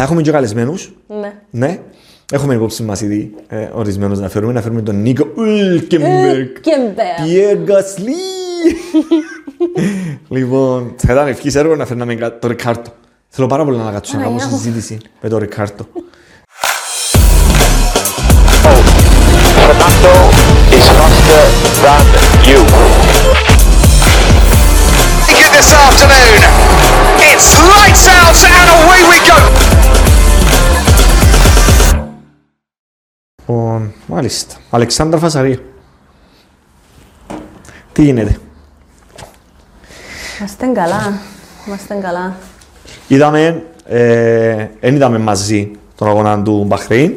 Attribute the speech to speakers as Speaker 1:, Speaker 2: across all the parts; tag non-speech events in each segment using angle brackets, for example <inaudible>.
Speaker 1: Θα έχουμε και καλεσμένους.
Speaker 2: Ναι.
Speaker 1: Ναι. Έχουμε υπόψη μας ήδη ε, ορισμένους να φέρουμε. Να φέρουμε τον Νίκο Ουλκεμπεργκ.
Speaker 2: Ουλκεμπεργκ.
Speaker 1: Πιέρ Γκασλί. λοιπόν, θα ήταν ευχής έργο να φέρναμε κα- το Ρικάρτο. Θέλω πάρα πολύ να κάτσω να κάνω
Speaker 2: Παναγιά μου.
Speaker 1: συζήτηση με το Ρικάρτο.
Speaker 3: Fernando is faster than you.
Speaker 4: It this afternoon. It's lights out and away we go.
Speaker 1: Λοιπόν, μάλιστα. Αλεξάνδρα Φασαρία. Τι γίνεται;
Speaker 2: Είμαστε καλά. Είμαστε καλά.
Speaker 1: Είδαμε, ε, εν είδαμε μαζί τον αγώνα του Μπαχρέιν.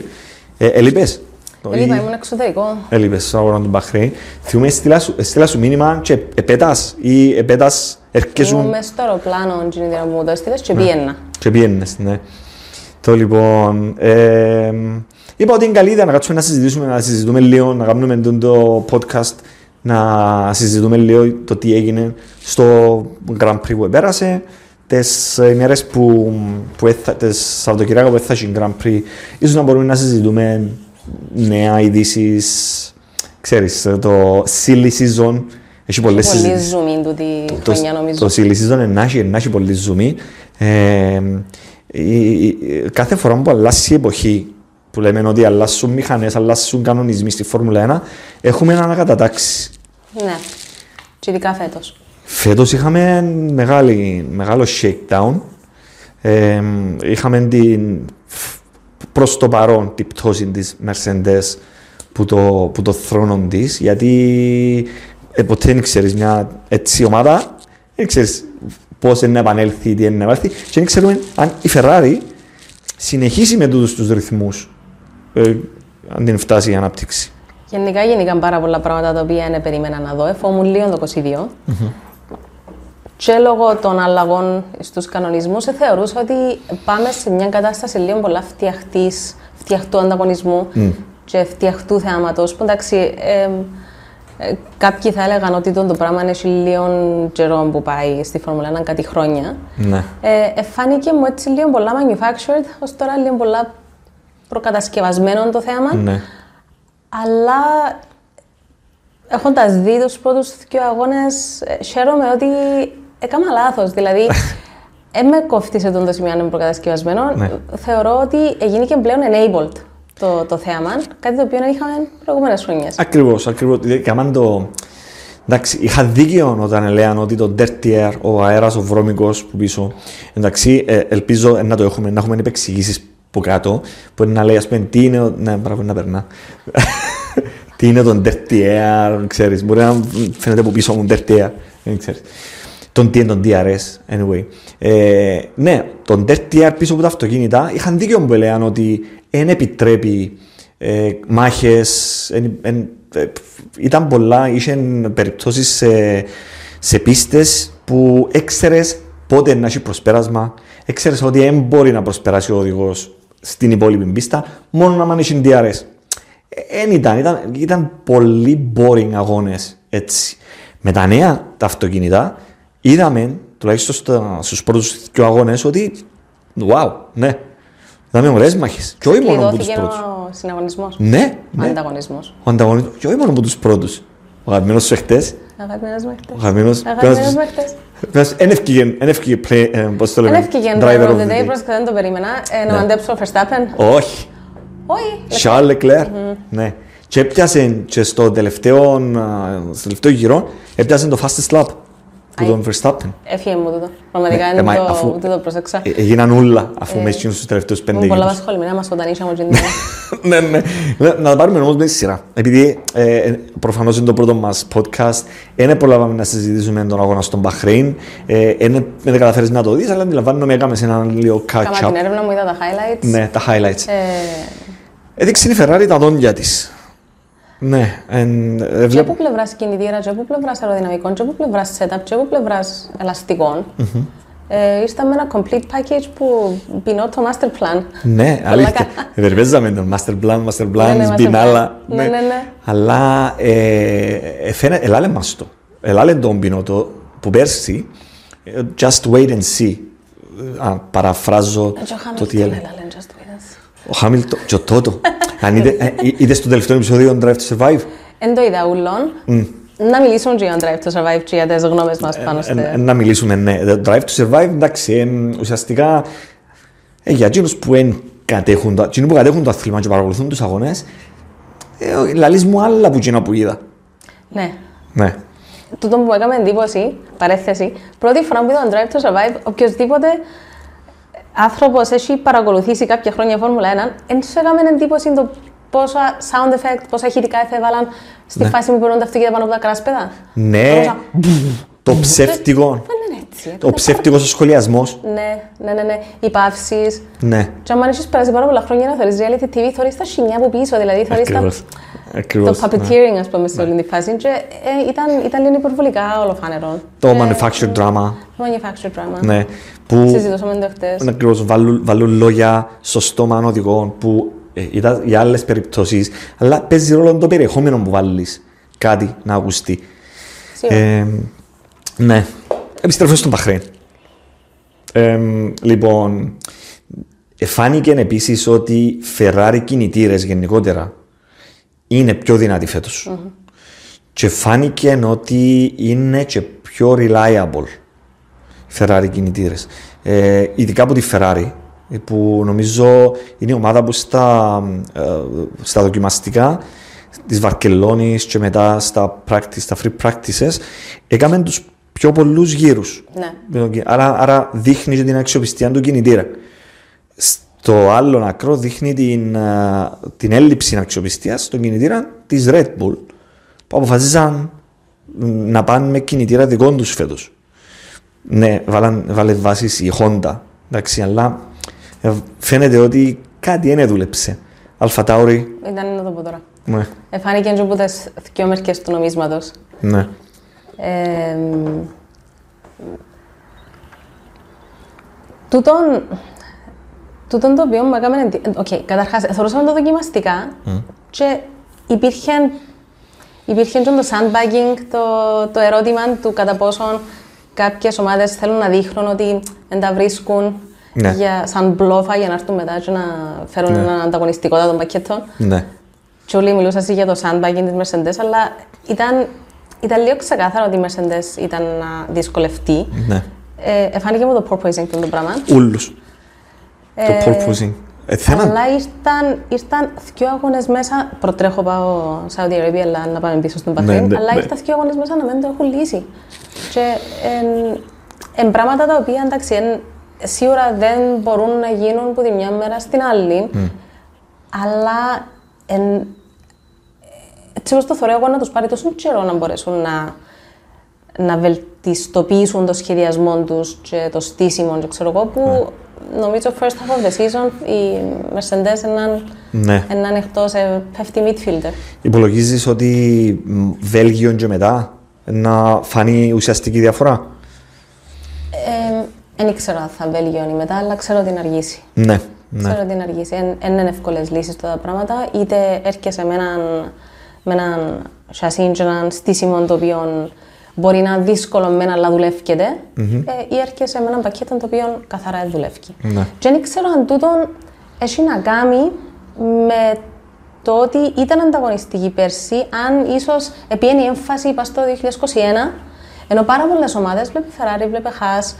Speaker 1: Ε, ελείπες. Το
Speaker 2: Έλειπα,
Speaker 1: ή-
Speaker 2: ήμουν εξωτερικό.
Speaker 1: Έλειπες στον αγώνα του Μπαχρέιν. Θυμούμαι, στείλα σου, στείλα σου μήνυμα και επέτας ή επέτας
Speaker 2: Ήμουν
Speaker 1: έρχεσουν
Speaker 2: μέσα στο αεροπλάνο την ημέρα που μου το έστειλες
Speaker 1: Ναι.
Speaker 2: και πιένα.
Speaker 1: και πιένες, ναι. Το λοιπόν, ε, είπα ότι είναι καλή ιδέα να κάτσουμε να συζητήσουμε, να συζητούμε λίγο, να κάνουμε τον το podcast, να συζητούμε λίγο το τι έγινε στο Grand Prix που πέρασε, τις ημέρες που, που έθα, τις Σαββατοκυριακά που έφτασε Grand Prix, ίσως να μπορούμε να συζητούμε νέα ειδήσεις, ξέρεις, το silly season, έχει πολλές
Speaker 2: Πολύ
Speaker 1: συζητήσεις.
Speaker 2: zoom τούτη
Speaker 1: Το,
Speaker 2: χρονιά νομίζω.
Speaker 1: το silly season να έχει, να έχει πολύ ζουμί. Ε, η- η- κάθε φορά που αλλάσει η εποχή, που λέμε ότι αλλάσουν μηχανές, αλλάσουν κανονισμοί στη Φόρμουλα 1, έχουμε ένα ανακατατάξει.
Speaker 2: Ναι. Και ειδικά φέτος.
Speaker 1: Φέτος είχαμε μεγάλη, μεγάλο shakedown. Ε, είχαμε την, προς το παρόν την πτώση της Mercedes που το, που το θρόνο της, γιατί ε, ποτέ δεν ξέρεις μια έτσι ομάδα, δεν ξέρεις πώς είναι να επανέλθει, τι είναι να επανέλθει και δεν ξέρουμε αν η Ferrari συνεχίσει με τούτους τους ρυθμούς ε, αν την φτάσει η ανάπτυξη.
Speaker 2: Γενικά γενικά πάρα πολλά πράγματα τα οποία δεν περίμενα να δω. Εφόμουν λίγο το 22. Και λόγω των αλλαγών στους κανονισμούς, ε, θεωρούσα ότι πάμε σε μια κατάσταση λίγο πολλά φτιαχτής, φτιαχτού ανταγωνισμού και φτιαχτού θεάματος. Που εντάξει, ε, ε, κάποιοι θα έλεγαν ότι το, το πράγμα έχει λίγο καιρό που πάει στη Φόρμουλα 1, κάτι χρόνια.
Speaker 1: Ναι.
Speaker 2: Ε, ε, φάνηκε μου έτσι λίγο πολλά manufactured, ως τώρα λίγο πολλά προκατασκευασμένο το θέαμα.
Speaker 1: ναι.
Speaker 2: Αλλά έχοντα δει τους πρώτους δύο αγώνες, χαίρομαι ότι έκανα λάθος. Δηλαδή, δεν <laughs> με κόφτησε τον το σημείο αν είναι προκατασκευασμένο.
Speaker 1: Ναι.
Speaker 2: Θεωρώ ότι έγινε και πλέον enabled το, το θέαμα, κάτι το οποίο δεν είχαμε προηγούμενες χρονιές.
Speaker 1: Ακριβώς, ακριβώς. Κάμαν το. Εντάξει, είχα δίκαιο όταν έλεγαν ότι το dirty air, ο αέρας, ο βρώμικος που πίσω. Εντάξει, ε, ελπίζω να το έχουμε, να έχουμε επεξηγήσεις που κάτω, που είναι να λέει, ας πούμε, τι είναι. ο- Ναι, μπράβο, να περνά. <laughs> τι είναι το dirty air, ξέρεις. Μπορεί να φαίνεται από πίσω μου dirty air, δεν ξέρεις. Τον τι είναι τον DRS, anyway. Ε, ναι, τον dirty air πίσω από τα αυτοκίνητα είχαν δίκιο που έλεγαν ότι δεν επιτρέπει ε, μάχες, εν- εν- ε, ήταν πολλά, είχε περιπτώσεις σε, σε πίστες που έξερες πότε να έχει προσπέρασμα, έξερες ότι δεν μπορεί να προσπεράσει ο οδηγός στην υπόλοιπη πίστα, μόνο να έχει DRS. Δεν ήταν, ήταν, ήταν πολύ boring αγώνες έτσι. Με τα νέα τα αυτοκίνητα είδαμε, τουλάχιστον στα, στους πρώτους δύο αγώνες, ότι wow, ναι, είδαμε ωραίες μάχες. Και όχι μόνο από τους
Speaker 2: Κλειδώθηκε
Speaker 1: πρώτους.
Speaker 2: ο συναγωνισμός.
Speaker 1: Ναι,
Speaker 2: Ο
Speaker 1: ναι.
Speaker 2: ανταγωνισμός.
Speaker 1: Ο ανταγωνισμός, και όχι μόνο από τους πρώτους. Ο αγαπημένος σου εχθές,
Speaker 2: Αγαπημένε με χτε.
Speaker 1: ο αγαπημένος...
Speaker 2: Αγαπημένε με χτε.
Speaker 1: Πέρας- Εν ευκήγε, εν ευκήγε play, ε, πώς το λέμε,
Speaker 2: Δεν έφυγε
Speaker 1: driver
Speaker 2: driver
Speaker 1: of
Speaker 2: of the day,
Speaker 1: day.
Speaker 2: πρόσεχε δεν το περίμενα. Ε, να
Speaker 1: Ναι.
Speaker 2: μαντέψω ο Verstappen.
Speaker 1: Όχι,
Speaker 2: Όχι.
Speaker 1: Charles Leclerc, ναι. Και έπιασε και στο τελευταίο, α, στο τελευταίο γύρο, έπιασε το fastest lap που
Speaker 2: Αι.
Speaker 1: τον Verstappen.
Speaker 2: Έφυγε μου τούτο. Πραγματικά
Speaker 1: Ναι,
Speaker 2: είναι
Speaker 1: ε, μα
Speaker 2: το,
Speaker 1: αφού-
Speaker 2: δεν το πρόσεξα.
Speaker 1: Ε, Έγιναν όλα αφού μέσα στους τελευταίους πέντε
Speaker 2: Ήμουν πολλά
Speaker 1: γύρους.
Speaker 2: απασχολημένα μας όταν είχαμε την <laughs>
Speaker 1: ναι, ναι. Να- Να τα πάρουμε όμως με τη σειρά. Επειδή ε, ε, προφανώς είναι το πρώτο μας podcast, δεν προλάβαμε να συζητήσουμε τον αγώνα στον Μπαχρέιν. Ε, δεν δεν καταφέρεις να το δεις, αλλά αντιλαμβάνομαι έκαμε σε ένα λίγο
Speaker 2: Κάμα
Speaker 1: catch-up.
Speaker 2: την έρευνα μου, είδα τα highlights.
Speaker 1: Ναι, τα highlights.
Speaker 2: Ε,
Speaker 1: Έδειξε η Ferrari τα δόντια της. Ναι, εν, ε,
Speaker 2: και
Speaker 1: βλέπω.
Speaker 2: από πλευράς κινητήρα, και από πλευράς αεροδυναμικών, και από πλευράς setup, και από πλευράς ελαστικών. Ε, ήρθα με ένα complete package που πεινώ το master plan.
Speaker 1: Ναι, <laughs> αλήθεια. Ευερβέζαμε τον master plan, master plan,
Speaker 2: Ναι, ναι, master
Speaker 1: σπινάλα.
Speaker 2: plan. Ναι, ναι, ναι.
Speaker 1: Αλλά ε, ε, φαίνεται, ελάλε μας το. Ελάλε τον πινότο που πέρσι, ε, just wait and see. αν παραφράζω
Speaker 2: Και ο
Speaker 1: το τι
Speaker 2: Χάμιλτον
Speaker 1: έλεγε.
Speaker 2: έλα, λένε, just wins.
Speaker 1: Ο Χάμιλτον και ο Τότο. <laughs> Αν είδε- ε, ε, είδες το τελευταίο επεισόδιο Drive to Survive;
Speaker 2: Εν το είδα ούλον. Να μιλήσουμε και για τον Drive to Survive και για τις γνώμες μας πάνω
Speaker 1: Ε,
Speaker 2: στο...
Speaker 1: ε, να μιλήσουμε, ναι. Το Drive to Survive, εντάξει, ε, ουσιαστικά ε, για εκείνους που εν κατέχουν, το- εκείνοι που κατέχουν το αθλήμα και παρακολουθούν τους αγώνες, ε, λαλείς μου άλλα που εκείνα που είδα.
Speaker 2: Ναι.
Speaker 1: Ναι.
Speaker 2: Τούτο που μου έκανε εντύπωση, παρέθεση, πρώτη φορά που είδα τον Drive to Survive, οποιοδήποτε άνθρωπος έχει παρακολουθήσει κάποια χρόνια Φόρμουλα 1, δεν σου έκαμε εντύπωση το πόσα sound effect, πόσα ηχητικά εφέβαλαν στη φάση που περνούν τα αυτοκίνητα πάνω από τα κράσπεδα.
Speaker 1: Ναι,
Speaker 2: Πόσα-
Speaker 1: το ψεύτικο,
Speaker 2: Δεν είναι έτσι.
Speaker 1: το ψεύτικος ο σχολιασμός.
Speaker 2: Ναι, ναι, ναι, ναι. Οι παύσεις.
Speaker 1: Ναι,
Speaker 2: Και αν έχεις περάσει πάρα πολλά χρόνια να θεωρείς reality TV, θεωρείς τα σινιά από πίσω, δηλαδή θεωρείς τα...
Speaker 1: ακριβώς.
Speaker 2: Το
Speaker 1: Ακριβώς. ναι.
Speaker 2: puppeteering, ας πούμε, σε όλη τη φάση. Και ε, ήταν, ήταν λίγο υπερβολικά ολοφάνερο.
Speaker 1: Το
Speaker 2: Ε,
Speaker 1: manufactured drama,
Speaker 2: Το manufactured drama.
Speaker 1: ναι, που
Speaker 2: Συζητούσαμε το χτες.
Speaker 1: Ναι, ακριβώς, βάλουν, βάλουν λόγια στο στόμα οδηγών που ε, ήταν για άλλες περιπτώσεις, αλλά παίζει ρόλο το περιεχόμενο που βάλεις κάτι να ακουστεί.
Speaker 2: Σίγουρα.
Speaker 1: Ε, ναι. Επιστρέφω στον Παχρέν. Ε, λοιπόν, φάνηκε επίσης ότι Ferrari κινητήρες γενικότερα είναι πιο δυνατοί φέτος. Και φάνηκε ότι είναι και πιο reliable οι Ferrari κινητήρες. Ε, ειδικά από τη Ferrari, που νομίζω είναι η ομάδα που στα, ε, στα δοκιμαστικά της Βαρκελόνης και μετά στα, practice, στα free practices έκαμε τους πιο πολλούς γύρους.
Speaker 2: Ναι.
Speaker 1: Άρα, άρα δείχνει και την αξιοπιστία του κινητήρα. Στο άλλο άκρο δείχνει την, α, την έλλειψη αξιοπιστίας στον κινητήρα της Red Bull που αποφασίζαν μ, να πάνε με κινητήρα δικών τους φέτος. Ναι, βάλαν, βάλε βάσεις η Honda. Εντάξει, αλλά ε, φαίνεται ότι κάτι δεν δούλεψε. Αλφα Τάουρι,
Speaker 2: Ήταν να το πω τώρα.
Speaker 1: ναι,
Speaker 2: Εφάνηκε και από τις δυο μερικές του νομίσματος.
Speaker 1: ναι.
Speaker 2: Ε, τούτον, τούτον το οποίο μου έκαμε... εντι- Οκ, καταρχάς, θωρούσαμε τα δοκιμαστικά και υπήρχε, υπήρχε και το sandbagging, το, το ερώτημα του κατά πόσον κάποιες ομάδες θέλουν να δείχνουν ότι δεν τα βρίσκουν
Speaker 1: Ναι.
Speaker 2: για, σαν μπλόφα για να έρθουν μετά και να φέρουν έναν ανταγωνιστικότητα των πακέτων.
Speaker 1: ναι.
Speaker 2: Και όλοι μιλούσαν για το sandbagging της Mercedes, αλλά ήταν, ήταν λίγο ξεκάθαρο ότι η Mercedes ήταν να δυσκολευτεί.
Speaker 1: ναι.
Speaker 2: Ε, εφάνηκε με το porpoising το πράγμα.
Speaker 1: Ούλους. Το
Speaker 2: Ε,
Speaker 1: porpoising. Ε, θέλαν-
Speaker 2: Αλλά ήρθαν, ήρθαν δύο αγώνες μέσα. Προτρέχω πάω Saudi Arabia, αλλά να πάμε πίσω στον Παχρέν.
Speaker 1: ναι,
Speaker 2: αλλά
Speaker 1: ναι.
Speaker 2: ήρθαν δύο αγώνες μέσα να μην το έχουν λύσει. Και εν, εν πράγματα τα οποία εντάξει, εν, σίγουρα δεν μπορούν να γίνουν από τη μια μέρα στην άλλη. Αλλά εν, έτσι όπως το θεωρώ εγώ να τους πάρει τόσο καιρό να μπορέσουν να, να βελτιστοποιήσουν το σχεδιασμό τους και το στήσιμο και ξέρω εγώ που νομίζω first half of the season η Mercedes έναν,
Speaker 1: Ναι.
Speaker 2: έναν εκτός ε, πέφτει midfielder.
Speaker 1: Υπολογίζεις ότι μ, Βέλγιο και μετά να φανεί ουσιαστική διαφορά;
Speaker 2: Ε, δεν ήξερα αν θα βελγιώνει μετά, αλλά ξέρω ότι είναι αργήσει.
Speaker 1: Ναι, ναι.
Speaker 2: Ξέρω ότι είναι αργήσει. Δεν είναι εύκολες λύσεις τα πράγματα. Είτε έρχεσαι με έναν, με έναν σασί και έναν στήσιμο το οποίο μπορεί να είναι δύσκολο μεν αλλά δουλεύκεται, ε, ή έρχεσαι με έναν πακέτο το οποίο καθαρά δεν δουλεύει.
Speaker 1: Ναι.
Speaker 2: Και δεν ξέρω αν τούτο έχει να κάνει με το ότι ήταν ανταγωνιστική πέρσι, αν ίσως επίενει η έμφαση πα στο 2021, ενώ πάρα πολλές ομάδες, βλέπει Ferrari, βλέπει Haas,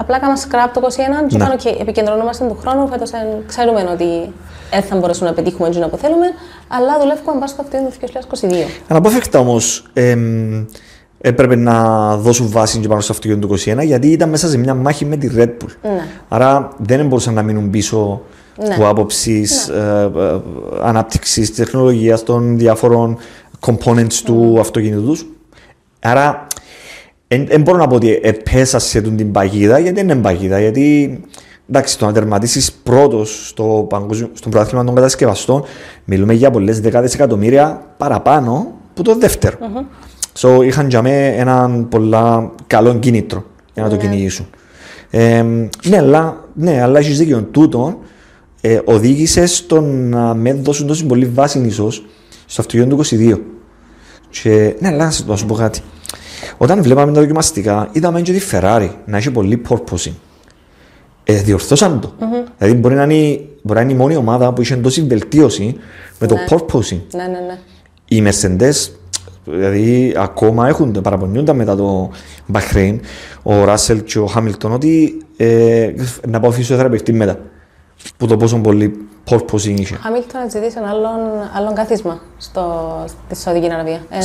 Speaker 2: απλά κάναμε scrap το 2021 και
Speaker 1: Ναι.
Speaker 2: είπαν: OK, επικεντρωνόμαστε του χρόνου. Φέτος ξέρουμε ότι δεν θα μπορέσουμε να πετύχουμε έτσι που θέλουμε, αλλά δουλεύουμε πάνω στο αυτοκίνητο του 2022.
Speaker 1: Αναπόφευκτα όμως έπρεπε να δώσουν βάση και πάνω στο αυτοκίνητο του 2021 γιατί ήταν μέσα σε μια μάχη με τη Red Bull.
Speaker 2: Ναι.
Speaker 1: Άρα δεν μπορούσαν να μείνουν πίσω
Speaker 2: Ναι.
Speaker 1: από άποψης ε, ε, ανάπτυξης τεχνολογίας των διάφορων components του αυτοκίνητου τους. Άρα δεν μπορώ να πω ότι επέσα σε τούτη την παγίδα γιατί δεν είναι παγίδα. Γιατί εντάξει, το να τερματίσεις πρώτος στο, παγκόσμιο- στο πρωτάθλημα των κατασκευαστών, μιλούμε για πολλές δεκάδες εκατομμύρια παραπάνω που το δεύτερο. So, είχαν για μένα έναν πολλά καλό κίνητρο για να το κυνηγήσουν. Ε, ναι, αλλά, ναι, αλλά έχεις δίκιο. Τούτον ε, οδήγησε στο να με δώσουν τόσο πολύ βάση ίσως στο αυτοκίνητο του 22. Και, ναι, αλλά να σου- να σου πω κάτι. Όταν βλέπαμε τα δοκιμαστικά, είδαμε και τη Ferrari να έχει πολύ porpoising. ε, διορθώσαν το. Δηλαδή μπορεί να, είναι, μπορεί να είναι η μόνη ομάδα που είχε τόση βελτίωση με το
Speaker 2: Ναι.
Speaker 1: porpoising.
Speaker 2: Ναι, ναι, ναι.
Speaker 1: Οι Mercedes δηλαδή ακόμα έχουν, παραπονιούνται μετά το Bahrain, ο Ράσελ και ο Χάμιλτον ότι ε, να πάω φυσιοθεραπευτή μετά. Που το πόσο πολύ porpoising είχε.
Speaker 2: Ο Χάμιλτον να ζητήσει ένα άλλον, άλλον καθίσμα στο, στη Σαουδική Αραβία. Ε,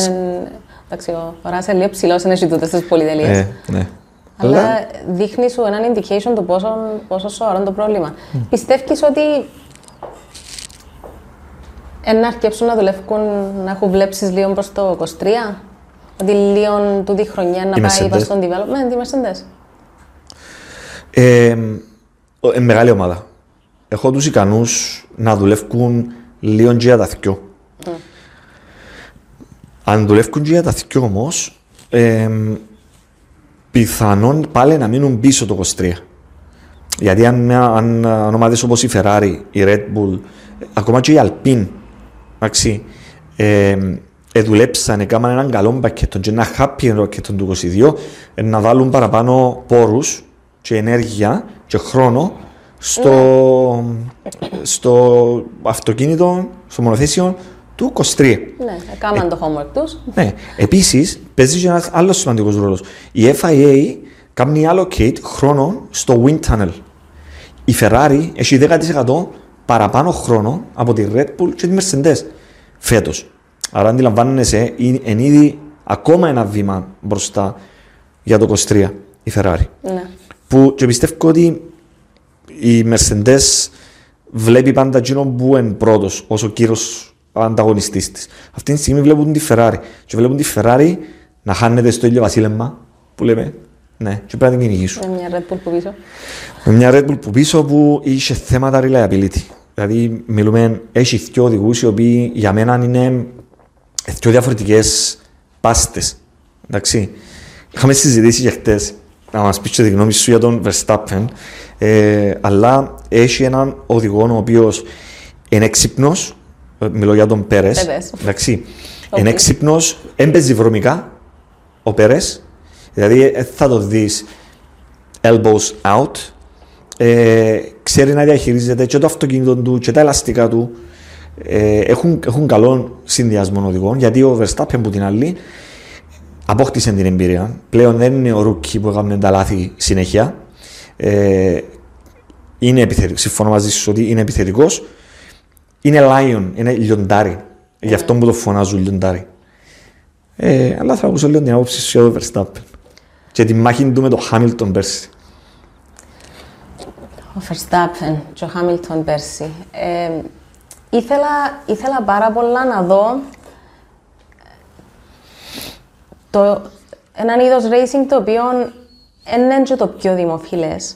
Speaker 2: εντάξει, ο Ράσελ είναι ψηλός, είναι τούτες στις πολυτελείες.
Speaker 1: Ε, ναι.
Speaker 2: Αλλά δείχνει σου έναν indication του πόσο, πόσο σοβαρό είναι το πρόβλημα. Πιστεύεις ότι εν να αρκέψουν να δουλεύουν, να έχουν βλέψεις λίγο προς το 23? Ότι λίγο τούτη χρονιά να
Speaker 1: Οι
Speaker 2: πάει
Speaker 1: Mercedes.
Speaker 2: προς τον development, οι Mercedes.
Speaker 1: Ε, ο- ε, μεγάλη ομάδα. Έχω τους ικανούς να δουλεύουν λίγο και για τα δυο. Αν δουλεύουν και για τα δυο όμως, ε, πιθανόν πάλι να μείνουν πίσω το 23. Γιατί αν, μια, αν αν ομάδες όπως η Ferrari, η Red Bull, ε, ακόμα και η Alpine, εντάξει, ε, ε, δουλέψαν, έκαναν έναν καλό πακέτο και ένα happy πακέτο του 22, ε, να βάλουν παραπάνω πόρους και ενέργεια και χρόνο στο, στο αυτοκίνητο, στο μονοθέσιο του 23.
Speaker 2: Ναι, έκαναν το homework τους.
Speaker 1: Ναι. Επίσης, παίζει και ένας άλλος σημαντικός ρόλος. Η FIA κάνει allocate χρόνο στο wind tunnel. Η Ferrari έχει 10% παραπάνω χρόνο από τη Red Bull και τη Mercedes φέτος. Άρα αντιλαμβάνεσαι, είναι εν ήδη ακόμα ένα βήμα μπροστά για το 23 η Ferrari.
Speaker 2: Ναι.
Speaker 1: Που και πιστεύω ότι η Mercedes βλέπει πάντα εκείνο που είναι πρώτος, ως ο κύριος ανταγωνιστής της. Αυτή τη στιγμή βλέπουν τη Ferrari. Και βλέπουν τη Ferrari να χάνεται στο ίδιο βασίλεμα που λέμε. Ναι, και πρέπει να την κυνηγήσουν.
Speaker 2: Με μια Red Bull που πίσω.
Speaker 1: Με μια Red Bull που πίσω που είχε θέματα reliability. Δηλαδή, μιλούμε, έχει δύο οδηγούς οι οποίοι για μένα είναι δύο διαφορετικές πάστες. Εντάξει. Είχαμε συζητήσει και χτες να μας πεις και τη γνώμη σου για τον Verstappen. Ε, αλλά έχει έναν οδηγό ο οποίος είναι έξυπνος. Μιλώ για τον Πέρες.
Speaker 2: Πέρες.
Speaker 1: Εντάξει. <laughs>
Speaker 2: Οκ.
Speaker 1: Είναι έξυπνο, έμπαιζε βρωμικά ο Πέρες. Δηλαδή, ε, θα το δεις elbows out. Ε, ξέρει να διαχειρίζεται και το αυτοκίνητο του και τα ελαστικά του. Ε, έχουν, έχουν καλό συνδυασμό οδηγών γιατί ο Verstappen που την άλλη απόκτησε την εμπειρία. Πλέον δεν είναι ο rookie που έκαμε τα λάθη συνέχεια. Ε, είναι επιθετικός. Συμφωνώ μαζί σου ότι είναι επιθετικός. Είναι lion, είναι λιοντάρι. Γι' αυτό που το φωνάζουν λιοντάρι. Ε, αλλά θα ακούσω λίγο την άποψη σου για τον Verstappen. Και τη μάχη του με τον Hamilton πέρσι.
Speaker 2: Ο Verstappen και ο Hamilton πέρσι. Ε, ήθελα, ήθελα πάρα πολλά να δω το, έναν είδος racing το οποίο δεν είναι και το πιο δημοφιλές,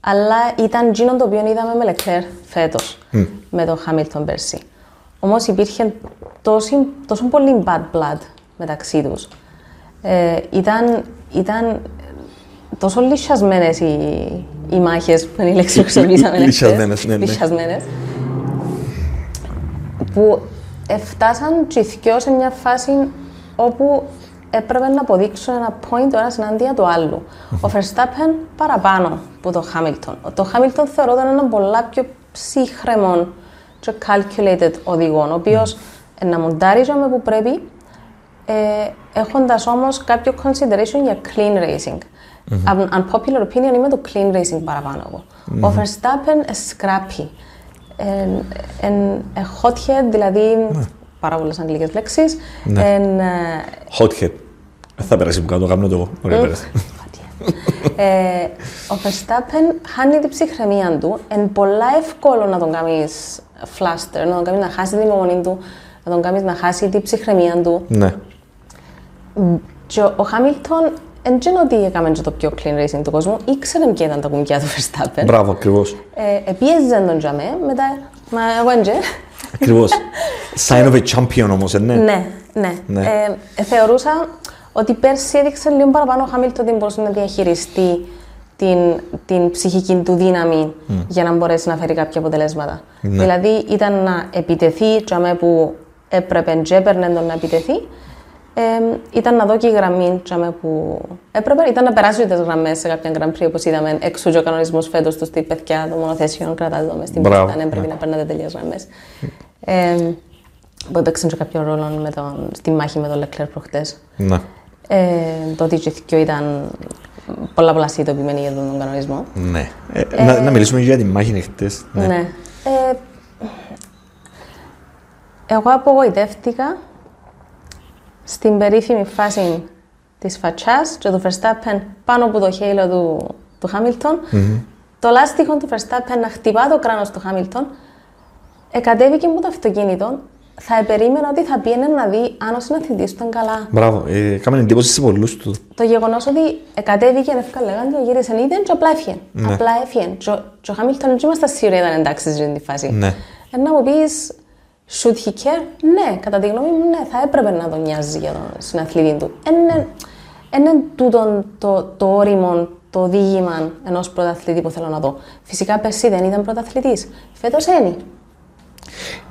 Speaker 2: αλλά ήταν εκείνο το οποίο είδαμε με Leclerc φέτος, με τον Hamilton πέρσι. Όμως υπήρχε τόση, τόσο πολύ bad blood μεταξύ τους. Ε, ήταν, ήταν τόσο λυσιασμένες οι, οι μάχες, που είναι η λέξη που χρησιμοποιήσαμε.
Speaker 1: Λυσιασμένες, ναι, ναι.
Speaker 2: Λυσιασμένες. Που φτάσαν και οι δυο σε μια φάση όπου έπρεπε να αποδείξουν ένα point το ένας εναντία του άλλου. Ο Verstappen παραπάνω από το Hamilton. Το Hamilton θεωρώ ότι είναι ένα πολλά πιο ψύχρεμο και calculated οδηγό, ο οποίος να μοντάριζε με που πρέπει, ε, έχοντας όμως κάποιο consideration για clean racing. Un- Unpopular opinion είμαι το clean racing παραπάνω εγώ. Ο Verstappen είναι scrappy. Είναι hothead, δηλαδή πάρα πολλές αγγλικές λέξεις. Εν, ε,
Speaker 1: Hothead. Δεν θα περάσει που κάτω, κάνω το εγώ. Ωραία, πέρασε.
Speaker 2: ε, ο Verstappen χάνει την ψυχραιμία του. Είναι πολλά εύκολο να τον κάνεις fluster, να τον κάνεις να χάσει την υπομονή του, να τον κάνεις να χάσει την ψυχραιμία του.
Speaker 1: Ναι.
Speaker 2: Και ο Χάμιλτον δεν είναι ότι έκαμε και το πιο clean racing του κόσμου, ήξερε ποια ήταν τα κουμπιά του Verstappen.
Speaker 1: Μπράβο, ακριβώς.
Speaker 2: Ε, επίεζε τον για μέ, μετά, μα εγώ έντζε.
Speaker 1: Ακριβώς. <laughs> Sign of a champion όμως, ναι.
Speaker 2: Ναι, ναι.
Speaker 1: Ναι.
Speaker 2: Ε, ε, θεωρούσα ότι πέρσι έδειξε λίγο παραπάνω ο Χάμιλτον ότι μπορούσε να διαχειριστεί την, την ψυχική του δύναμη για να μπορέσει να φέρει κάποια αποτελέσματα. Δηλαδή ήταν να επιτεθεί τζαμέ που έπρεπε και έπαιρνε τον να επιτεθεί Ε, ήταν να δω και η γραμμή τζάμε που έπρεπε. Ήταν να περάσει τι γραμμές σε κάποια Grand Prix, όπως είδαμε. Εξού και ο κανονισμός φέτος του στη παιδιά των μονοθέσεων κρατάτε εδώ με στην
Speaker 1: Μπράβο,
Speaker 2: πίστα. Ναι, πρέπει
Speaker 1: ναι.
Speaker 2: να παίρνετε τελειώ γραμμές. Ε, που έπαιξαν και κάποιο ρόλο με τον, στη μάχη με τον Leclerc προχτές.
Speaker 1: Ναι.
Speaker 2: Ε, το ότι και οι δυο ήταν πολλαπλασιοποιημένοι για τον κανονισμό.
Speaker 1: Ναι. Ε, να, να μιλήσουμε για τη μάχη χτες.
Speaker 2: Ναι. Ε, εγώ απογοητεύτηκα στην περίφημη φάση της φατσάς και του Verstappen πάνω από το χέιλο του, του χαμιλτον Το λάστιχο του Verstappen να χτυπά το κράνος του Χάμιλτον εκατέβηκε μου το αυτοκίνητο θα περίμενα ότι θα πήγαινε να δει αν ο συναθητής του ήταν καλά.
Speaker 1: Μπράβο. Ε, Κάμε εντύπωση σε πολλούς του.
Speaker 2: Το γεγονός ότι εκατέβηκε εύκολα λέγανε και γύρισε είδε και απλά έφυγε.
Speaker 1: Ναι.
Speaker 2: Απλά έφυγε. Και ο- Και ο Χάμιλτον δεν ήμασταν σίγουροι ήταν εντάξει σε αυτή τη φάση.
Speaker 1: Ναι.
Speaker 2: Ε, να μου πεις, should he care? Ναι, κατά τη γνώμη μου, ναι, θα έπρεπε να τον νοιάζει για τον συναθλητή του. Είναι, είναι τούτο το, το όριμο, το οδήγημα ενός πρωταθλητή που θέλω να δω. Φυσικά πέρσι δεν ήταν πρωταθλητής. Φέτος είναι.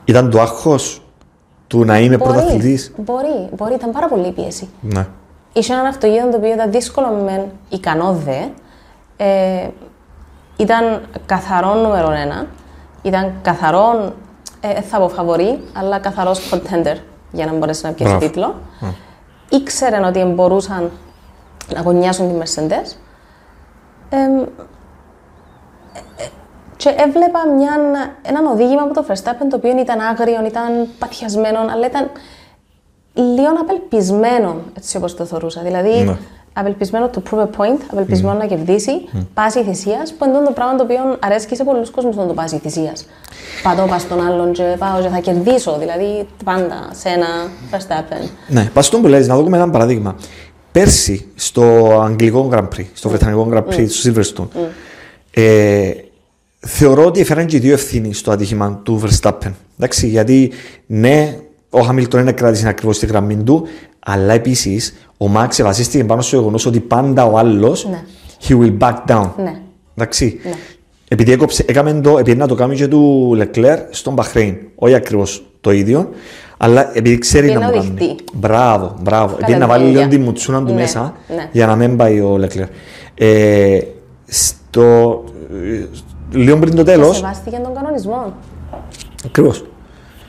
Speaker 1: Ήταν το άγχος του να είμαι πρωταθλητής;
Speaker 2: Μπορεί, μπορεί, ήταν πάρα πολύ η πίεση.
Speaker 1: Ναι.
Speaker 2: Είχε έναν αυτοκίνητο το οποίο ήταν δύσκολο μεν, ικανό δε. Ε, ήταν καθαρό νούμερο ένα. Ήταν καθαρό, ε, θα πω φαβορή, αλλά καθαρός contender για να μπορέσει να πιάσει
Speaker 1: Μπράβο.
Speaker 2: τίτλο. Ήξεραν ότι μπορούσαν να γωνιάσουν τη Mercedes. Ε, ε, και έβλεπα μια, έναν οδήγημα από το Verstappen το οποίο ήταν άγριο, ήταν παθιασμένο, αλλά ήταν λίγο απελπισμένο, έτσι όπως το θεωρούσα. Δηλαδή,
Speaker 1: Ναι.
Speaker 2: Απελπισμένο to prove a point, απελπισμένο να κερδίσει, πάση θυσίας, που είναι το πράγμα το οποίο αρέσκει σε πολλούς κόσμους να το πάση θυσίας. Πατώ πας στον άλλον και πάω και θα κερδίσω, δηλαδή πάντα σε ένα Verstappen.
Speaker 1: Ναι, πας στον που λες, να δούμε ένα παράδειγμα. Πέρσι, στο Αγγλικό Grand Prix, στο Βρετανικό Grand Prix, στο Silverstone, ε, θεωρώ ότι έφεραν και οι δύο ευθύνη στο ατύχημα του Verstappen. Εντάξει, γιατί ναι, ο Χαμίλτον είναι κράτησε ακριβώς τη γραμμή του, αλλά επίσης ο Μάξ βασίστηκε πάνω στο γεγονός ότι πάντα ο άλλος
Speaker 2: Ναι.
Speaker 1: he will back down.
Speaker 2: Ναι.
Speaker 1: Εντάξει.
Speaker 2: Ναι.
Speaker 1: Επειδή έκοψε, έκαμε το, επειδή να το κάνει και του Λεκλέρ στον Μπαχρέιν. Όχι ακριβώς το ίδιο, αλλά επειδή ξέρει
Speaker 2: Πήγε
Speaker 1: να
Speaker 2: να
Speaker 1: μου κάνει.
Speaker 2: οδηγτεί.
Speaker 1: Μπράβο, μπράβο. Επειδή να
Speaker 2: την
Speaker 1: βάλει λίγο
Speaker 2: ίδια.
Speaker 1: τη μουτσούνα του
Speaker 2: Ναι,
Speaker 1: μέσα
Speaker 2: ναι.
Speaker 1: για να μην πάει ο Λεκλέρ. Ε, στο, ε, λίγο πριν το τέλο.
Speaker 2: Σεβάστηκε τον κανονισμό.
Speaker 1: Ακριβώς.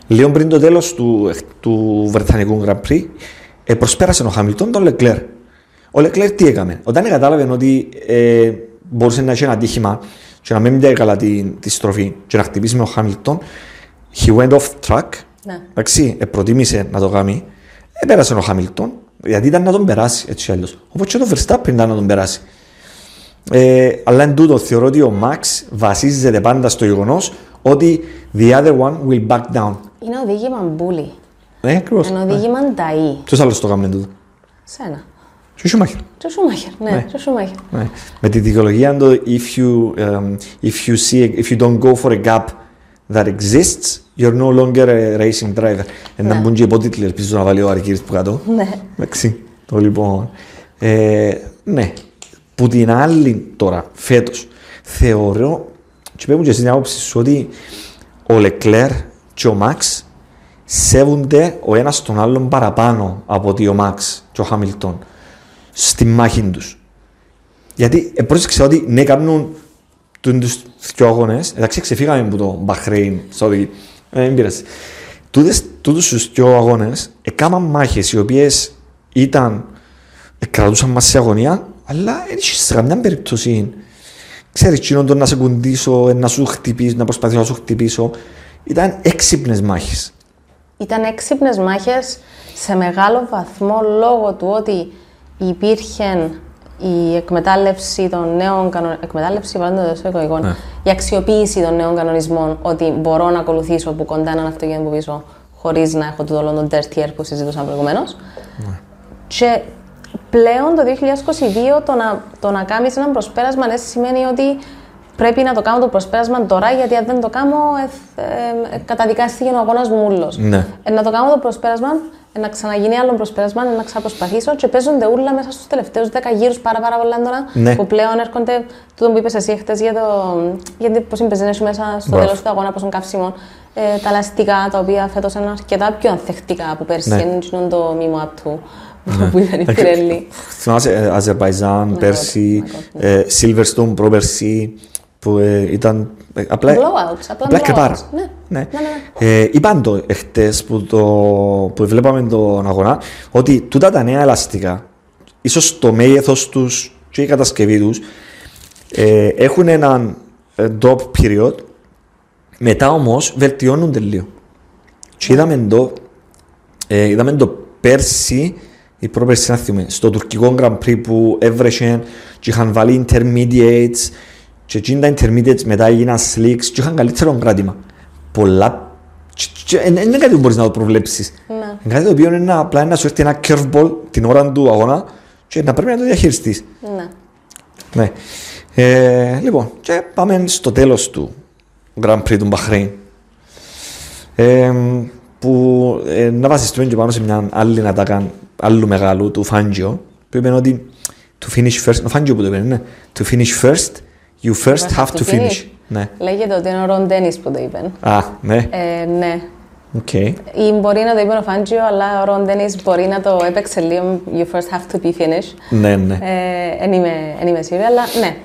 Speaker 1: Λίγο πριν το τέλος του, του Βρετανικού Grand Prix, ε, προσπέρασε ο Χάμιλτον τον Λεκλέρ. Ο Λεκλέρ τι έκανε; Όταν κατάλαβε ότι ε, μπορούσε να έχει ένα ατύχημα και να μην πιάει καλά τη, τη στροφή και να χτυπήσει με ο Χάμιλτον, he went off track.
Speaker 2: Ναι.
Speaker 1: Εντάξει, ε, προτίμησε να το κάνει. Ε, πέρασε ο Χάμιλτον, γιατί ήταν να τον περάσει έτσι αλλιώς. Οπότε και το Verstappen ήταν να τον περάσει. Ε, αλλά εν τούτο θεωρώ ότι ο Max βασίζεται πάντα στο γεγονός ότι the other one will back down.
Speaker 2: Είναι οδήγημα μπούλι.
Speaker 1: Ναι, ακριβώς.
Speaker 2: Είναι οδήγημα νταΐ.
Speaker 1: Ποιος άλλος το έκανε τούτο;
Speaker 2: Σένα.
Speaker 1: Και ο Σούμαχερ.
Speaker 2: Και ο Σούμαχερ. Ναι, και ο Σούμαχερ.
Speaker 1: Ναι. Με τη δικαιολογία το if you, um, if, you see, if you don't go for a gap that exists, you're no longer a racing driver. Να
Speaker 2: Ναι.
Speaker 1: μπουν και υπότιτλοι, ελπίζω να βάλει ο Αρκύρης που κάτω.
Speaker 2: Ναι.
Speaker 1: Εντάξει. Το λοιπόν. Ε, ναι. Που την άλλη τώρα, φέτος, θεωρώ, και πέμπουν και στην άποψη σου ότι ο Λεκλέρ και ο Μαξ σέβονται ο ένας τον άλλον παραπάνω από ότι ο Μαξ και ο Χάμιλτον στη μάχη τους. Γιατί ε, πρόσεξα ότι ναι, κάνουν τους δύο αγώνες. Εντάξει, ξεφύγαμε από το Μπαχρέιν, sorry, ε, δεν πειράζει. Τούτες, τούτους τους δύο αγώνες έκαναν μάχες οι οποίες ήταν, ε, κρατούσαν μας σε αγωνία, αλλά δεν είχε σε καμιά περίπτωση ξέρεις, εκείνον το να σε κουντήσω, ε, να σου χτυπήσω, να προσπαθήσω να σου χτυπήσω. Ήταν έξυπνες μάχες.
Speaker 2: Ήταν έξυπνες μάχες σε μεγάλο βαθμό λόγω του ότι υπήρχε η εκμετάλλευση των νέων κανονισμών. Εκμετάλλευση, παράδειγμα, στο εικογικών.
Speaker 1: Ναι.
Speaker 2: Η αξιοποίηση των νέων κανονισμών ότι μπορώ να ακολουθήσω από κοντά έναν αυτοκίνητο από πίσω χωρίς να έχω το δόλο των dirty air που συζητούσαμε προηγουμένως. Και πλέον το 2022 το να, το να κάνεις ένα προσπέρασμα ναι, σημαίνει ότι πρέπει να το κάνω το προσπέρασμα τώρα, γιατί αν δεν το κάνω, ε, ε, ε, καταδικάστηκε ο αγώνας μου ούλος.
Speaker 1: Ναι.
Speaker 2: Ε, να το κάνω το προσπέρασμα να ξαναγίνει άλλο προσπέρασμα, να ξαναπροσπαθήσω και παίζονται όλα μέσα στους τελευταίους 10 γύρους πάρα, πάρα πολλά έντονα.
Speaker 1: Ναι.
Speaker 2: Που πλέον έρχονται τούτο που είπες εσύ χτες για το. Γιατί πώ είναι πεζένες μέσα στο
Speaker 1: Μπράβο.
Speaker 2: τέλος του αγώνα, πόσο καύσιμο. Ε, τα λαστικά τα οποία φέτος είναι αρκετά πιο ανθεκτικά από πέρσι.
Speaker 1: Ναι.
Speaker 2: Είναι εκείνο το μήμο απ' του <laughs> που ήταν η Πιρέλη.
Speaker 1: Θυμάσαι ε, Αζερβαϊζάν πέρσι,
Speaker 2: God, my God, ναι.
Speaker 1: ε, Silverstone πρόπερσι, που ε, ήταν ε, απλά...
Speaker 2: Blowouts, απλά
Speaker 1: Απλά
Speaker 2: blowouts.
Speaker 1: κρεπάρα.
Speaker 2: Ναι.
Speaker 1: Ναι.
Speaker 2: Ναι, ναι,
Speaker 1: Ε, είπαν το εχθές που, το, που βλέπαμε τον αγώνα ότι τούτα τα νέα ελαστικά, ίσως το μέγεθος τους και η κατασκευή τους ε, έχουν έναν ε, drop period μετά όμως βελτιώνονται λίγο. Και είδαμε το, ε, είδαμε το πέρσι η πρόπερση να θυμούμε, στο τουρκικό Grand Prix που έβρεχε και είχαν βάλει intermediates και εκείνα τα intermediates μετά έγιναν slicks και είχαν καλύτερο κράτημα. Πολλά και- και εν- εν είναι κάτι που μπορείς να το προβλέψεις.
Speaker 2: Ναι.
Speaker 1: Είναι κάτι το οποίο είναι να- απλά να σου έρθει ένα curveball την ώρα του αγώνα και να πρέπει να το διαχειριστείς.
Speaker 2: ναι.
Speaker 1: Ναι. Ε, λοιπόν, και πάμε στο τέλος του Grand Prix του Μπαχρέιν. Ε, που ε, να βασιστούμε και πάνω σε μια άλλη ατάκα άλλου μεγάλου του Φάντζιο που είπε ότι to finish first, ο Φάντζιο που το είπε, ναι, to finish first, you first have to finish. Ναι.
Speaker 2: Λέγεται ότι είναι ο Ρον Ντένις που το είπε.
Speaker 1: Α, ναι,
Speaker 2: Ε, ναι.
Speaker 1: οκ.
Speaker 2: Ή μπορεί να το είπε ο Φάντζιο, αλλά ο Ρον Ντένις μπορεί να το έπαιξε λίγο. You first have to be finished.
Speaker 1: Ναι, ναι.
Speaker 2: Ε, εν είμαι, εν είμαι σίγουρη, αλλά ναι.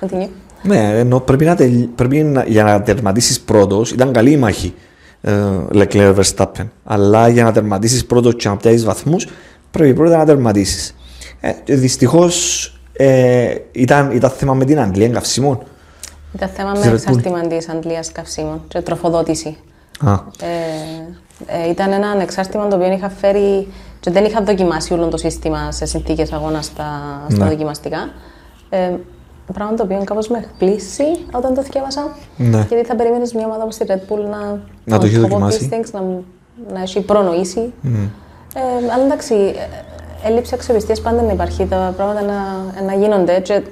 Speaker 2: Continue.
Speaker 1: Ναι, ενώ πρέπει να, τελ- πρέπει να, για να τερματίσεις πρώτος, ήταν καλή η μάχη ε, Leclerc Verstappen. Αλλά για να τερματίσεις πρώτος και να πιάσεις βαθμούς, πρέπει πρώτα να τερματίσεις. Ε, και δυστυχώς ε, ήταν, ήταν θέμα με την Αγγλία καυσιμών.
Speaker 2: Ήταν θέμα
Speaker 1: Της
Speaker 2: με
Speaker 1: Red Bull.
Speaker 2: εξάρτημα της αντλία καυσίμων και τροφοδότηση.
Speaker 1: Α,
Speaker 2: Ε, ε, ήταν ένα εξάρτημα το οποίο είχα φέρει και δεν είχα δοκιμάσει όλο το σύστημα σε συνθήκες αγώνας στα, στα
Speaker 1: Ναι.
Speaker 2: δοκιμαστικά. Ε, πράγμα το οποίο κάπως με εκπλήσει όταν το θυκεύασα.
Speaker 1: Ναι.
Speaker 2: Γιατί θα περίμενες μια ομάδα όπως τη Red Bull να,
Speaker 1: Να το έχει
Speaker 2: on top of
Speaker 1: δοκιμάσει.
Speaker 2: these things, να, να έχει προνοήσει. Ε, αλλά εντάξει, ε, έλλειψη αξιοπιστίας πάντα να υπάρχει, τα πράγματα να, να γίνονται. Και